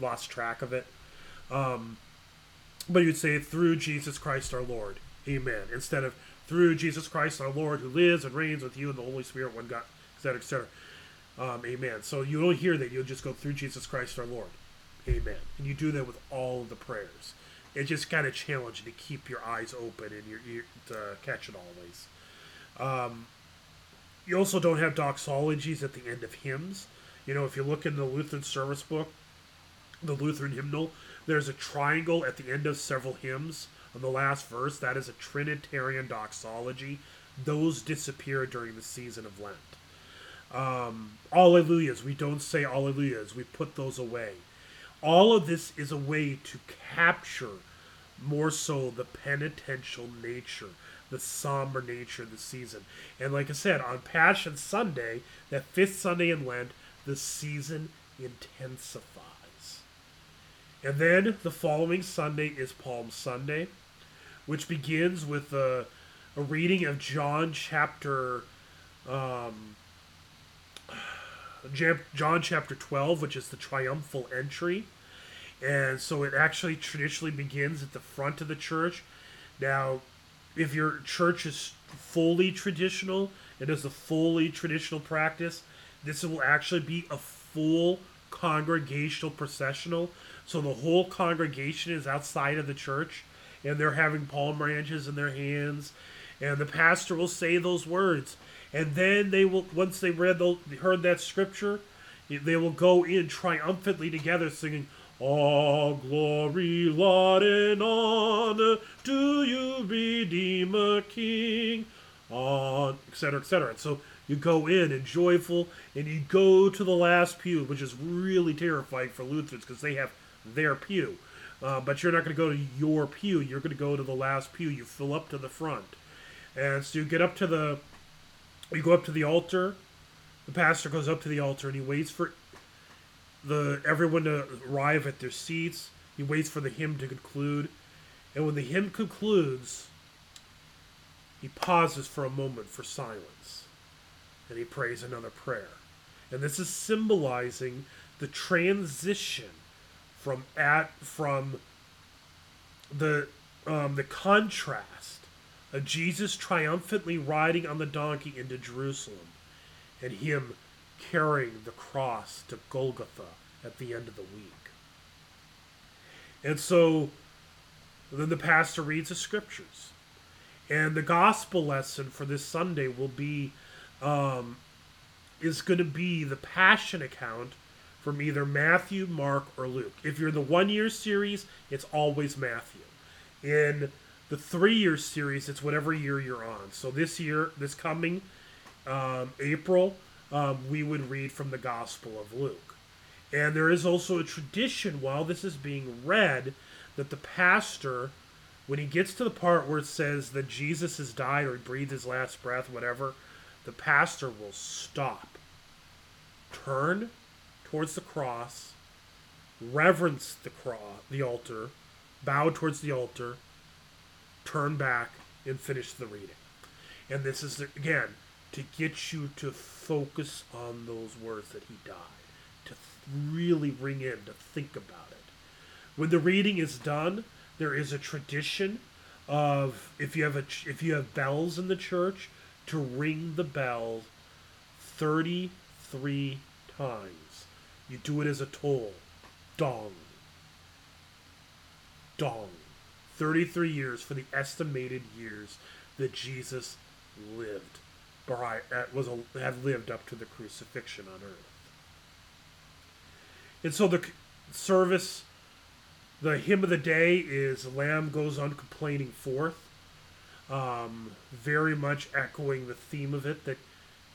lost track of it. Um, but you'd say through Jesus Christ our Lord, Amen, instead of through Jesus Christ our Lord, who lives and reigns with you and the Holy Spirit, one God, etc., etc. Um, amen. So you don't hear that. You'll just go through Jesus Christ our Lord, Amen, and you do that with all of the prayers it just kind of challenging to keep your eyes open and your ear to catch it always. Um, you also don't have doxologies at the end of hymns. You know, if you look in the Lutheran service book, the Lutheran hymnal, there's a triangle at the end of several hymns on the last verse. That is a Trinitarian doxology. Those disappear during the season of Lent. Um, Alleluias, we don't say Alleluias, we put those away. All of this is a way to capture more so the penitential nature, the somber nature of the season. And like I said, on Passion Sunday, that fifth Sunday in Lent, the season intensifies. And then the following Sunday is Palm Sunday, which begins with a, a reading of John chapter um, John chapter 12, which is the triumphal entry. And so it actually traditionally begins at the front of the church. Now, if your church is fully traditional, and is a fully traditional practice, this will actually be a full congregational processional. So the whole congregation is outside of the church and they're having palm branches in their hands. And the pastor will say those words. And then they will, once they read the, heard that scripture, they will go in triumphantly together singing, all glory, laud, and honor to you, Redeemer King, on etc. etc. So you go in and joyful, and you go to the last pew, which is really terrifying for Lutherans because they have their pew. Uh, but you're not going to go to your pew. You're going to go to the last pew. You fill up to the front, and so you get up to the, you go up to the altar. The pastor goes up to the altar and he waits for the everyone to arrive at their seats. He waits for the hymn to conclude, and when the hymn concludes, he pauses for a moment for silence, and he prays another prayer. And this is symbolizing the transition from at from the um, the contrast of Jesus triumphantly riding on the donkey into Jerusalem, and him carrying the cross to Golgotha at the end of the week. And so then the pastor reads the scriptures. And the gospel lesson for this Sunday will be um, is going to be the passion account from either Matthew, Mark, or Luke. If you're in the one year series, it's always Matthew. In the three year series, it's whatever year you're on. So this year, this coming um, April, um, we would read from the Gospel of Luke. And there is also a tradition while this is being read that the pastor, when he gets to the part where it says that Jesus has died or he breathed his last breath, whatever, the pastor will stop, turn towards the cross, reverence the cross, the altar, bow towards the altar, turn back, and finish the reading. And this is again to get you to focus on those words that he died to really ring in to think about it. When the reading is done, there is a tradition of if you have a if you have bells in the church to ring the bell 33 times. You do it as a toll. Dong. Dong. 33 years for the estimated years that Jesus lived, or was had lived up to the crucifixion on earth. and so the service, the hymn of the day is "Lamb goes uncomplaining forth," um, very much echoing the theme of it that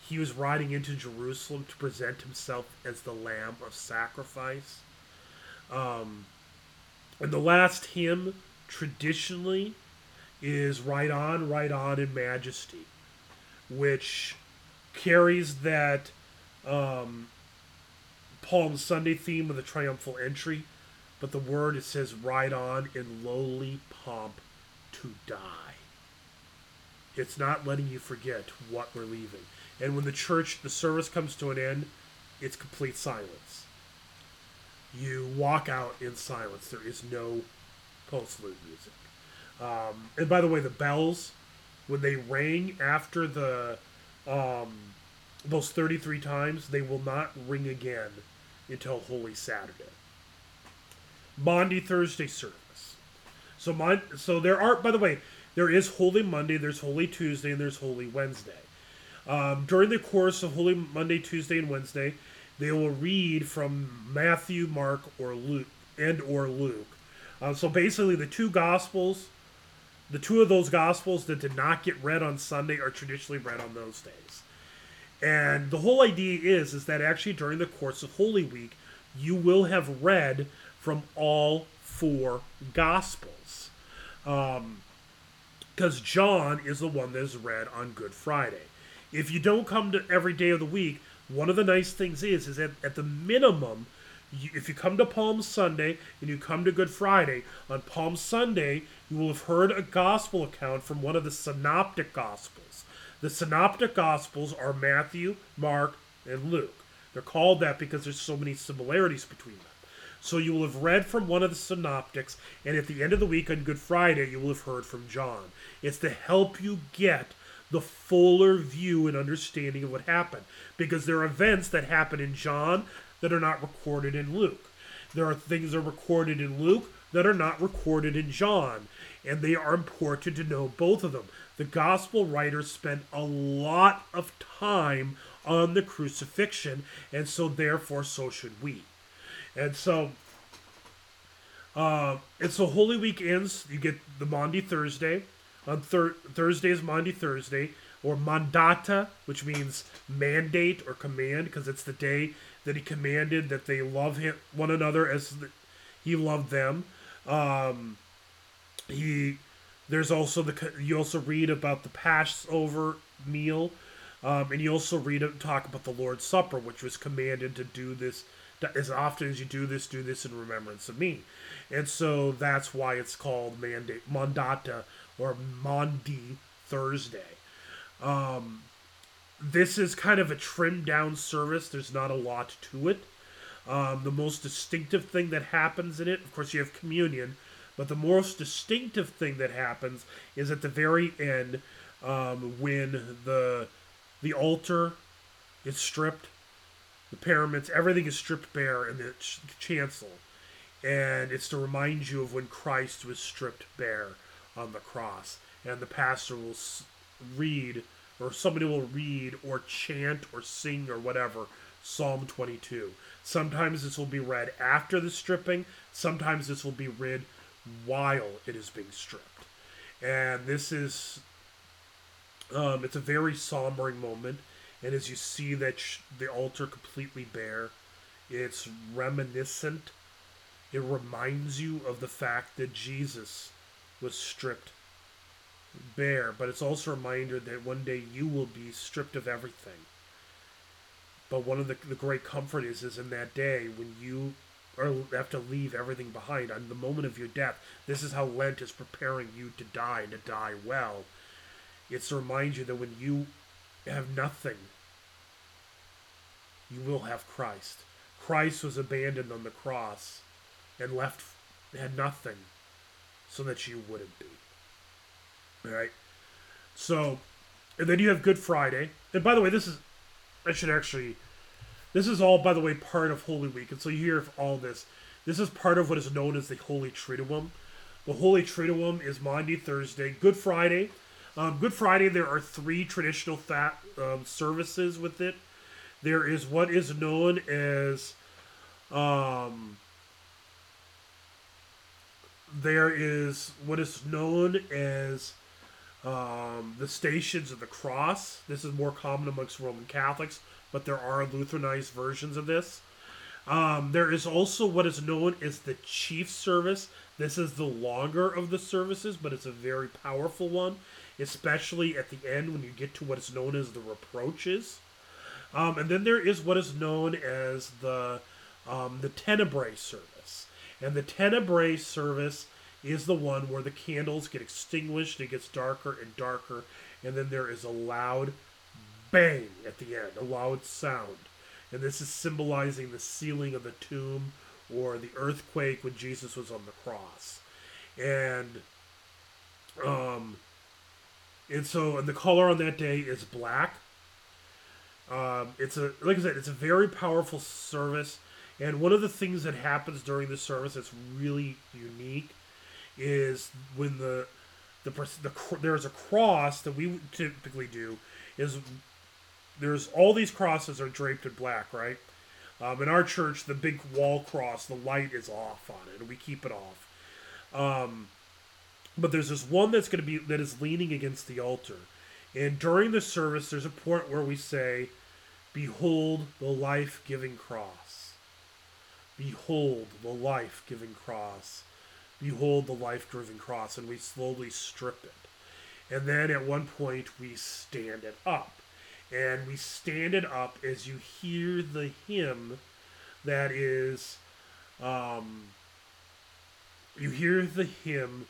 he was riding into Jerusalem to present himself as the Lamb of sacrifice. Um, and the last hymn, traditionally, is Ride On, Ride On in Majesty, which carries that um, Palm Sunday theme of the triumphal entry, but the word it says Ride On in lowly pomp to die. It's not letting you forget what we're leaving. And when the church, the service comes to an end, it's complete silence. You walk out in silence. There is no postlude music. Um, and by the way, the bells, when they ring after the um, those 33 times, they will not ring again until Holy Saturday. Maundy Thursday service. So mon- so there are by the way, there is Holy Monday, there's Holy Tuesday, and there's Holy Wednesday. Um, during the course of Holy Monday, Tuesday, and Wednesday, they will read from Matthew, Mark, or Luke, and or Luke. Uh, so basically, the two Gospels, the two of those Gospels that did not get read on Sunday are traditionally read on those days. And the whole idea is is that actually during the course of Holy Week, you will have read from all four Gospels. Because John is the one that is read on Good Friday. If you don't come to every day of the week, one of the nice things is is that at the minimum, you, if you come to Palm Sunday and you come to Good Friday, on Palm Sunday you will have heard a gospel account from one of the synoptic gospels. The synoptic gospels are Matthew, Mark, and Luke. They're called that because there's so many similarities between them. So you will have read from one of the synoptics, and at the end of the week on Good Friday, you will have heard from John. It's to help you get the fuller view and understanding of what happened. Because there are events that happen in John that are not recorded in Luke. There are things that are recorded in Luke that are not recorded in John. And they are important to know both of them. The gospel writers spent a lot of time on the crucifixion, and so therefore so should we. And so, uh, and so Holy Week ends. You get the Maundy Thursday. On thir- Thursday is Maundy Thursday, or Mandata, which means mandate or command, because it's the day that he commanded that they love him one another as the, he loved them. Um, he there's also the you also read about the Passover meal, um, and you also read talk about the Lord's Supper, which was commanded to do this as often as you do this, do this in remembrance of me. And so that's why it's called mandate mandata or Maundy Thursday. Um, this is kind of a trimmed down service. There's not a lot to it. Um, the most distinctive thing that happens in it, of course, you have communion, but the most distinctive thing that happens is at the very end um, when the the altar is stripped, the paraments, everything is stripped bare in the ch- chancel, and it's to remind you of when Christ was stripped bare on the cross, and the pastor will s- read or somebody will read or chant or sing or whatever Psalm 22. Sometimes this will be read after the stripping, sometimes this will be read while it is being stripped. And this is um, it's a very sombering moment and as you see that sh- the altar completely bare, it's reminiscent. It reminds you of the fact that Jesus was stripped bare, but it's also a reminder that one day you will be stripped of everything. But one of the, the great comfort is is in that day when you are have to leave everything behind on the moment of your death. This is how Lent is preparing you to die and to die well. It's to remind you that when you have nothing, you will have Christ. Christ was abandoned on the cross and left had nothing so that you wouldn't be. All right. So, and then you have Good Friday. And by the way, this is, I should actually, this is all, by the way, part of Holy Week. And so you hear of all this. This is part of what is known as the Holy Triduum. The Holy Triduum is Maundy, Thursday, Good Friday. Um, Good Friday, there are three traditional um, services with it. There is what is known as Um, there is what is known as um, the Stations of the Cross. This is more common amongst Roman Catholics, but there are Lutheranized versions of this. Um, there is also what is known as the Chief Service. This is the longer of the services, but it's a very powerful one, especially at the end when you get to what is known as the reproaches. Um, and then there is what is known as the um, the Tenebrae service, and the Tenebrae service is the one where the candles get extinguished, it gets darker and darker, and then there is a loud bang at the end, a loud sound. And this is symbolizing the sealing of the tomb or the earthquake when Jesus was on the cross. And um and so and the color on that day is black. Um, it's a like I said, it's a very powerful service. And one of the things that happens during the service that's really unique is when the the, the there's a cross that we typically do is there's all these crosses are draped in black, right? Um, in our church, the big wall cross, the light is off on it, and we keep it off. Um, but there's this one that's going to be that is leaning against the altar, and during the service, there's a point where we say, "Behold the life-giving cross." Behold the life-giving cross. Behold the life driven cross, and we slowly strip it, and then at one point we stand it up and we stand it up as you hear the hymn that is um, you hear the hymn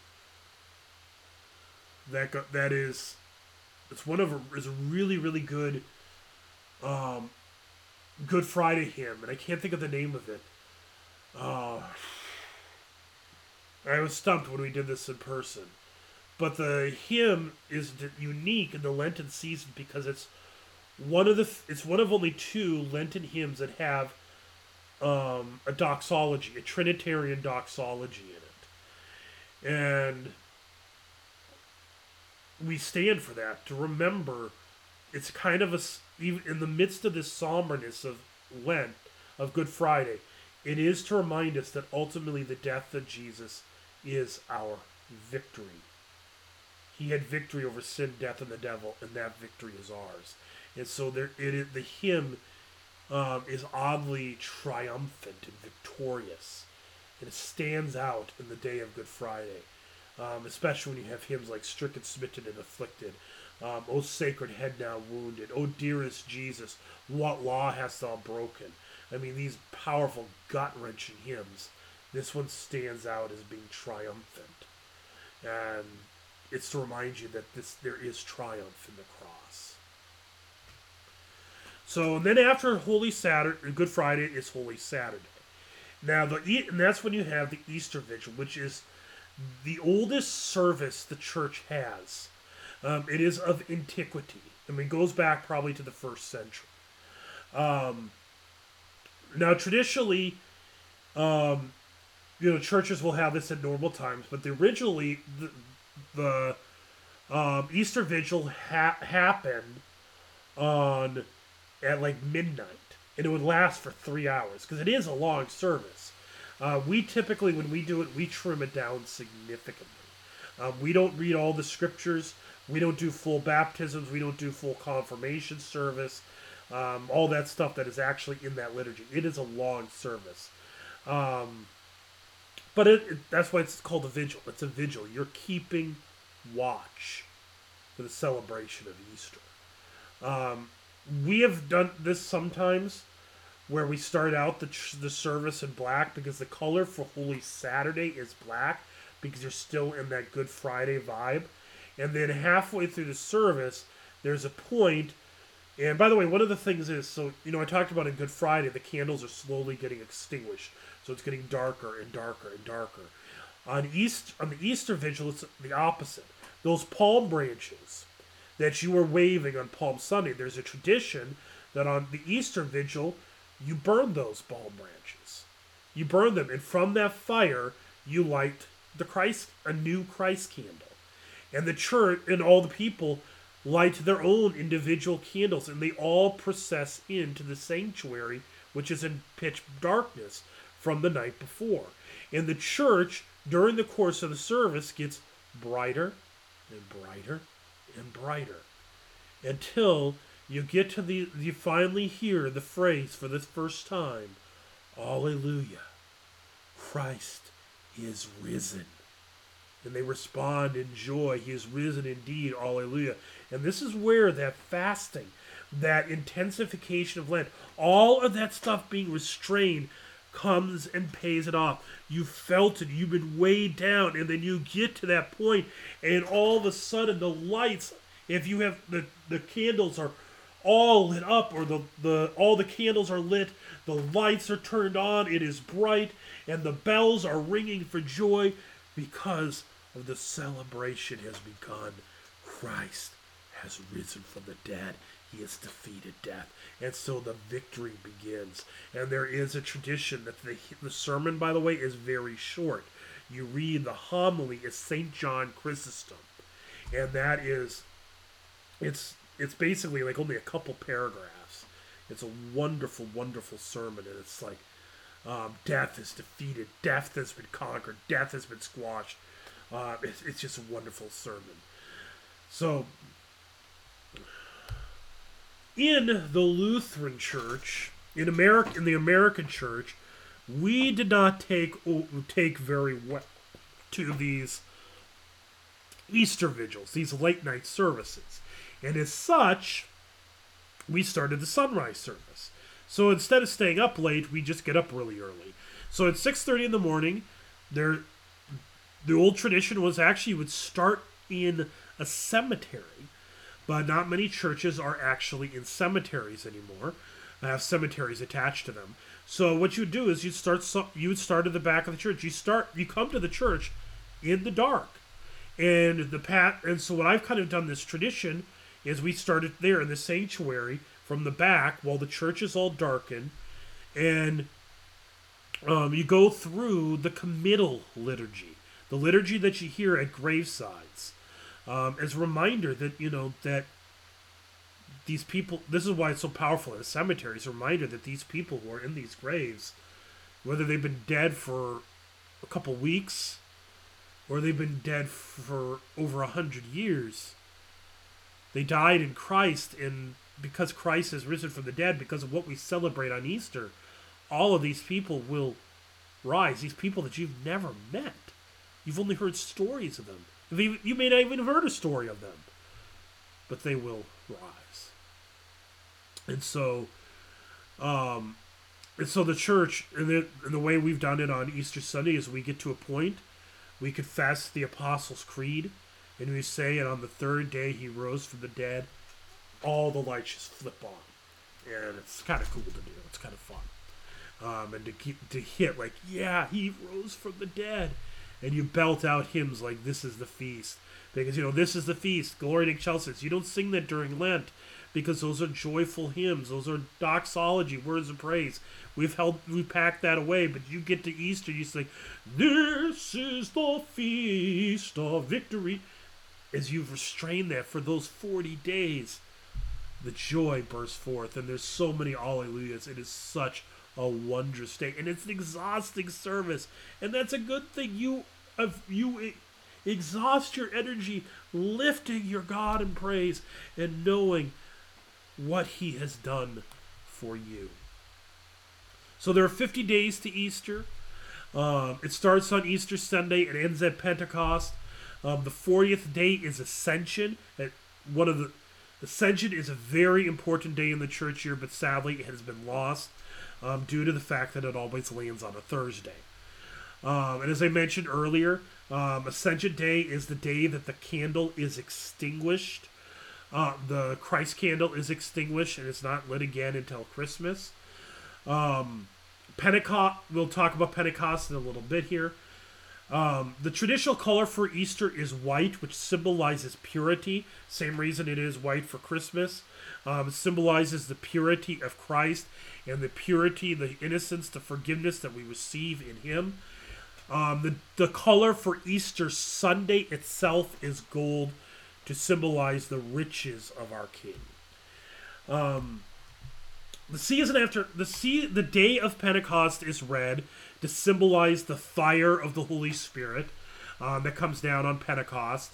that go, that is it's one of a, is a really really good um, Good Friday hymn, and I can't think of the name of it. Uh, I was stumped when we did this in person, but the hymn is unique in the Lenten season because it's one of the it's one of only two Lenten hymns that have um, a doxology, a Trinitarian doxology in it, and we stand for that to remember. It's kind of a in the midst of this somberness of Lent of Good Friday, it is to remind us that ultimately the death of Jesus is our victory. He had victory over sin, death, and the devil, and that victory is ours. And so there, it is, the hymn um, is oddly triumphant and victorious, and it stands out in the day of Good Friday, um, especially when you have hymns like "Stricken, Smitten, and Afflicted." Um, o sacred head now wounded, O dearest Jesus, what law hast thou broken? I mean, these powerful, gut wrenching hymns. This one stands out as being triumphant, and it's to remind you that this there is triumph in the cross. So then after Holy Saturday, Good Friday is Holy Saturday. Now the and that's when you have the Easter Vigil, which is the oldest service the church has. Um, it is of antiquity. I mean, goes back probably to the first century. Um, now, traditionally, um, you know, churches will have this at normal times, but the, originally the, the um, Easter Vigil ha- happened on at like midnight, and it would last for three hours because it is a long service. Uh, we typically, when we do it, we trim it down significantly. Um, we don't read all the scriptures. We don't do full baptisms. We don't do full confirmation service. Um, all that stuff that is actually in that liturgy. It is a long service. Um, but it, it, that's why it's called a vigil. It's a vigil. You're keeping watch for the celebration of Easter. Um, we have done this sometimes where we start out the, the service in black because the color for Holy Saturday is black because you're still in that Good Friday vibe. And then halfway through the service, there's a point. And by the way, one of the things is so, you know, I talked about in Good Friday, the candles are slowly getting extinguished. So it's getting darker and darker and darker. On East on the Easter Vigil, it's the opposite. Those palm branches that you were waving on Palm Sunday. There's a tradition that on the Easter Vigil, you burn those palm branches. You burn them, and from that fire, you light the Christ, a new Christ candle. And the church and all the people light their own individual candles, and they all process into the sanctuary, which is in pitch darkness from the night before. And the church, during the course of the service, gets brighter and brighter and brighter until you get to the you finally hear the phrase for the first time Alleluia. Christ is risen. And they respond in joy he is risen indeed. Alleluia. And this is where that fasting that intensification of Lent all of that stuff being restrained comes and pays it off. You felt it, you've been weighed down, and then you get to that point, and all of a sudden the lights, if you have the, the candles are all lit up, or the, the all the candles are lit, the lights are turned on, it is bright, and the bells are ringing for joy because of the celebration has begun. Christ has risen from the dead. He has defeated death. And so the victory begins. And there is a tradition that the, the sermon, by the way, is very short. You read the homily is St. John Chrysostom. And that is, it's it's basically like only a couple paragraphs. It's a wonderful, wonderful sermon. And it's like, um, death is defeated. Death has been conquered. Death has been squashed. Uh, it's, it's just a wonderful sermon. So in the Lutheran Church, in America, in the American Church, we did not take take very well to these Easter vigils, these late night services, and as such, we started the sunrise service. So instead of staying up late, we just get up really early. So at six thirty in the morning, there, the old tradition was actually would start in a cemetery but not many churches are actually in cemeteries anymore. I have cemeteries attached to them. So what you do is you start you would start at the back of the church. You start you come to the church in the dark, and the pat and so what I've kind of done this tradition is we started there in the sanctuary from the back while the church is all darkened, and um, you go through the committal liturgy, the liturgy that you hear at gravesides um, as a reminder that you know that these people this is why it's so powerful in a cemetery it's a reminder that these people who are in these graves whether they've been dead for a couple weeks or they've been dead for over a hundred years. They died in christ and because christ has risen from the dead because of what we celebrate on easter all of these people will rise. These people that you've never met. You've only heard stories of them you may not even have heard a story of them, but they will rise. And so, um, and so the church, and the, and the way we've done it on Easter Sunday is we get to a point, we confess the Apostles' Creed, and we say, and on the third day he rose from the dead, all the lights just flip on. And it's kind of cool to do. It's kind of fun. Um, and to keep to hit like, yeah, he rose from the dead and you belt out hymns like "This is the feast," because you know this is the feast. Gloria in Excelsis. You don't sing that during Lent because those are joyful hymns. Those are doxology, words of praise. We've held, we packed that away. But you get to Easter, you say, "This is the feast of victory." As you've restrained that for those forty days, the joy bursts forth, and there's so many Alleluias. It is such a wondrous day, and it's an exhausting service, and that's a good thing. You, if you exhaust your energy lifting your God in praise and knowing what He has done for you. So there are 50 days to Easter. Um, it starts on Easter Sunday. It ends at Pentecost. Um, the 40th day is Ascension. At one of the Ascension is a very important day in the church year, but sadly it has been lost um, due to the fact that it always lands on a Thursday. Um, and as I mentioned earlier, um, Ascension Day is the day that the candle is extinguished. Uh, the Christ candle is extinguished and it's not lit again until Christmas. Um, Pentecost, we'll talk about Pentecost in a little bit here. Um, the traditional color for Easter is white, which symbolizes purity. Same reason it is white for Christmas. Um, symbolizes the purity of Christ and the purity, the innocence, the forgiveness that we receive in Him. Um, the, the color for Easter Sunday itself is gold to symbolize the riches of our King. Um, the season after the sea, the day of Pentecost is red to symbolize the fire of the Holy Spirit um, that comes down on Pentecost.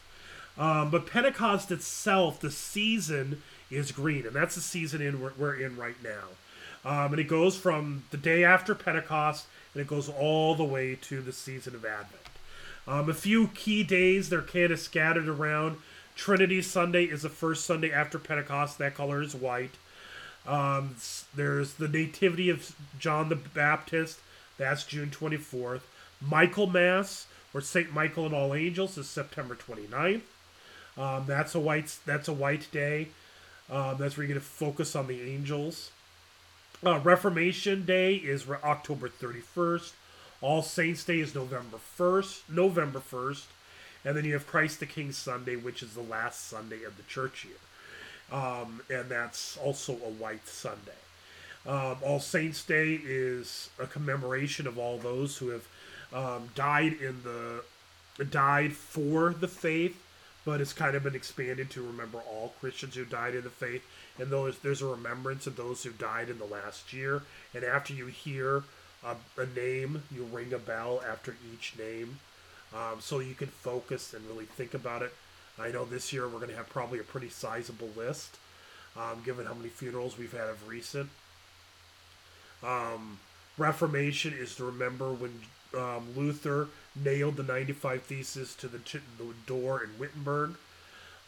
Um, but Pentecost itself, the season is green, and that's the season in we're, we're in right now. Um, and it goes from the day after Pentecost, and it goes all the way to the season of Advent. Um, a few key days they're kind of scattered around. Trinity Sunday is the first Sunday after Pentecost. That color is white. Um, there's the Nativity of John the Baptist. That's June 24th. Michaelmas, or Saint Michael and All Angels, is September 29th. Um, that's a white. That's a white day. Um, that's where you're going to focus on the angels. Uh, Reformation Day is October 31st. All Saints Day is November 1st, November 1st. And then you have Christ the King Sunday, which is the last Sunday of the church year. Um, and that's also a white Sunday. Um, all Saints Day is a commemoration of all those who have um, died in the died for the faith, but it's kind of been expanded to remember all Christians who died in the faith. And those there's a remembrance of those who died in the last year. And after you hear a, a name, you ring a bell after each name, um, so you can focus and really think about it. I know this year we're going to have probably a pretty sizable list, um, given how many funerals we've had of recent. Um, Reformation is to remember when um, Luther nailed the 95 Theses to the, the door in Wittenberg.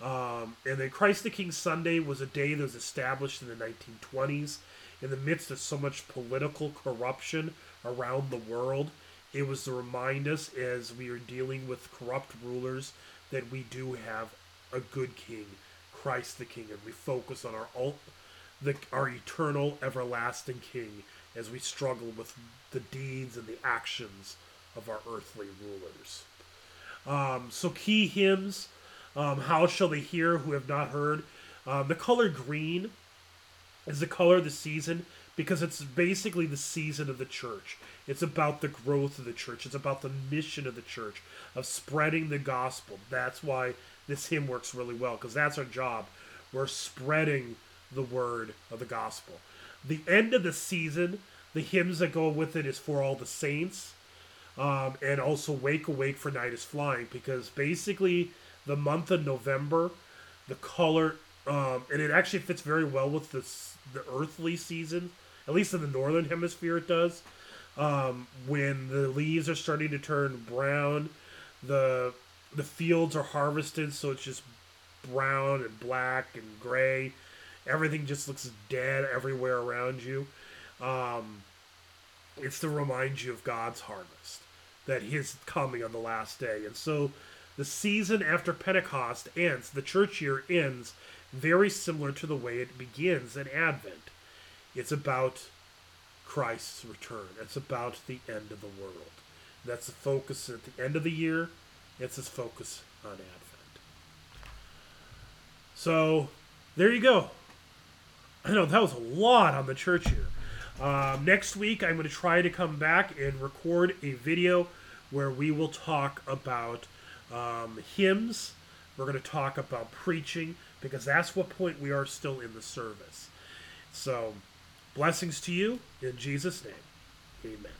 Um, and then Christ the King Sunday was a day that was established in the 1920s in the midst of so much political corruption around the world. It was to remind us as we are dealing with corrupt rulers that we do have a good king, Christ the King, and we focus on our the, our eternal, everlasting King as we struggle with the deeds and the actions of our earthly rulers. Um, so, key hymns um, How shall they hear who have not heard? Um, the color green is the color of the season because it's basically the season of the church. It's about the growth of the church. It's about the mission of the church of spreading the gospel. That's why this hymn works really well because that's our job. We're spreading the word of the gospel. The end of the season, the hymns that go with it is for all the saints, um, and also "Wake Awake for Night is Flying" because basically the month of November, the color, um, and it actually fits very well with the the earthly season. At least in the northern hemisphere, it does. Um, when the leaves are starting to turn brown, the the fields are harvested, so it's just brown and black and gray. Everything just looks dead everywhere around you. Um, it's to remind you of God's harvest, that His coming on the last day. And so the season after Pentecost ends, the church year ends very similar to the way it begins in Advent. It's about Christ's return, it's about the end of the world. That's the focus at the end of the year, it's his focus on Advent. So, there you go. I know that was a lot on the church year. Um, next week, I'm going to try to come back and record a video where we will talk about um, hymns. We're going to talk about preaching because that's what point we are still in the service. So, blessings to you in Jesus' name. Amen.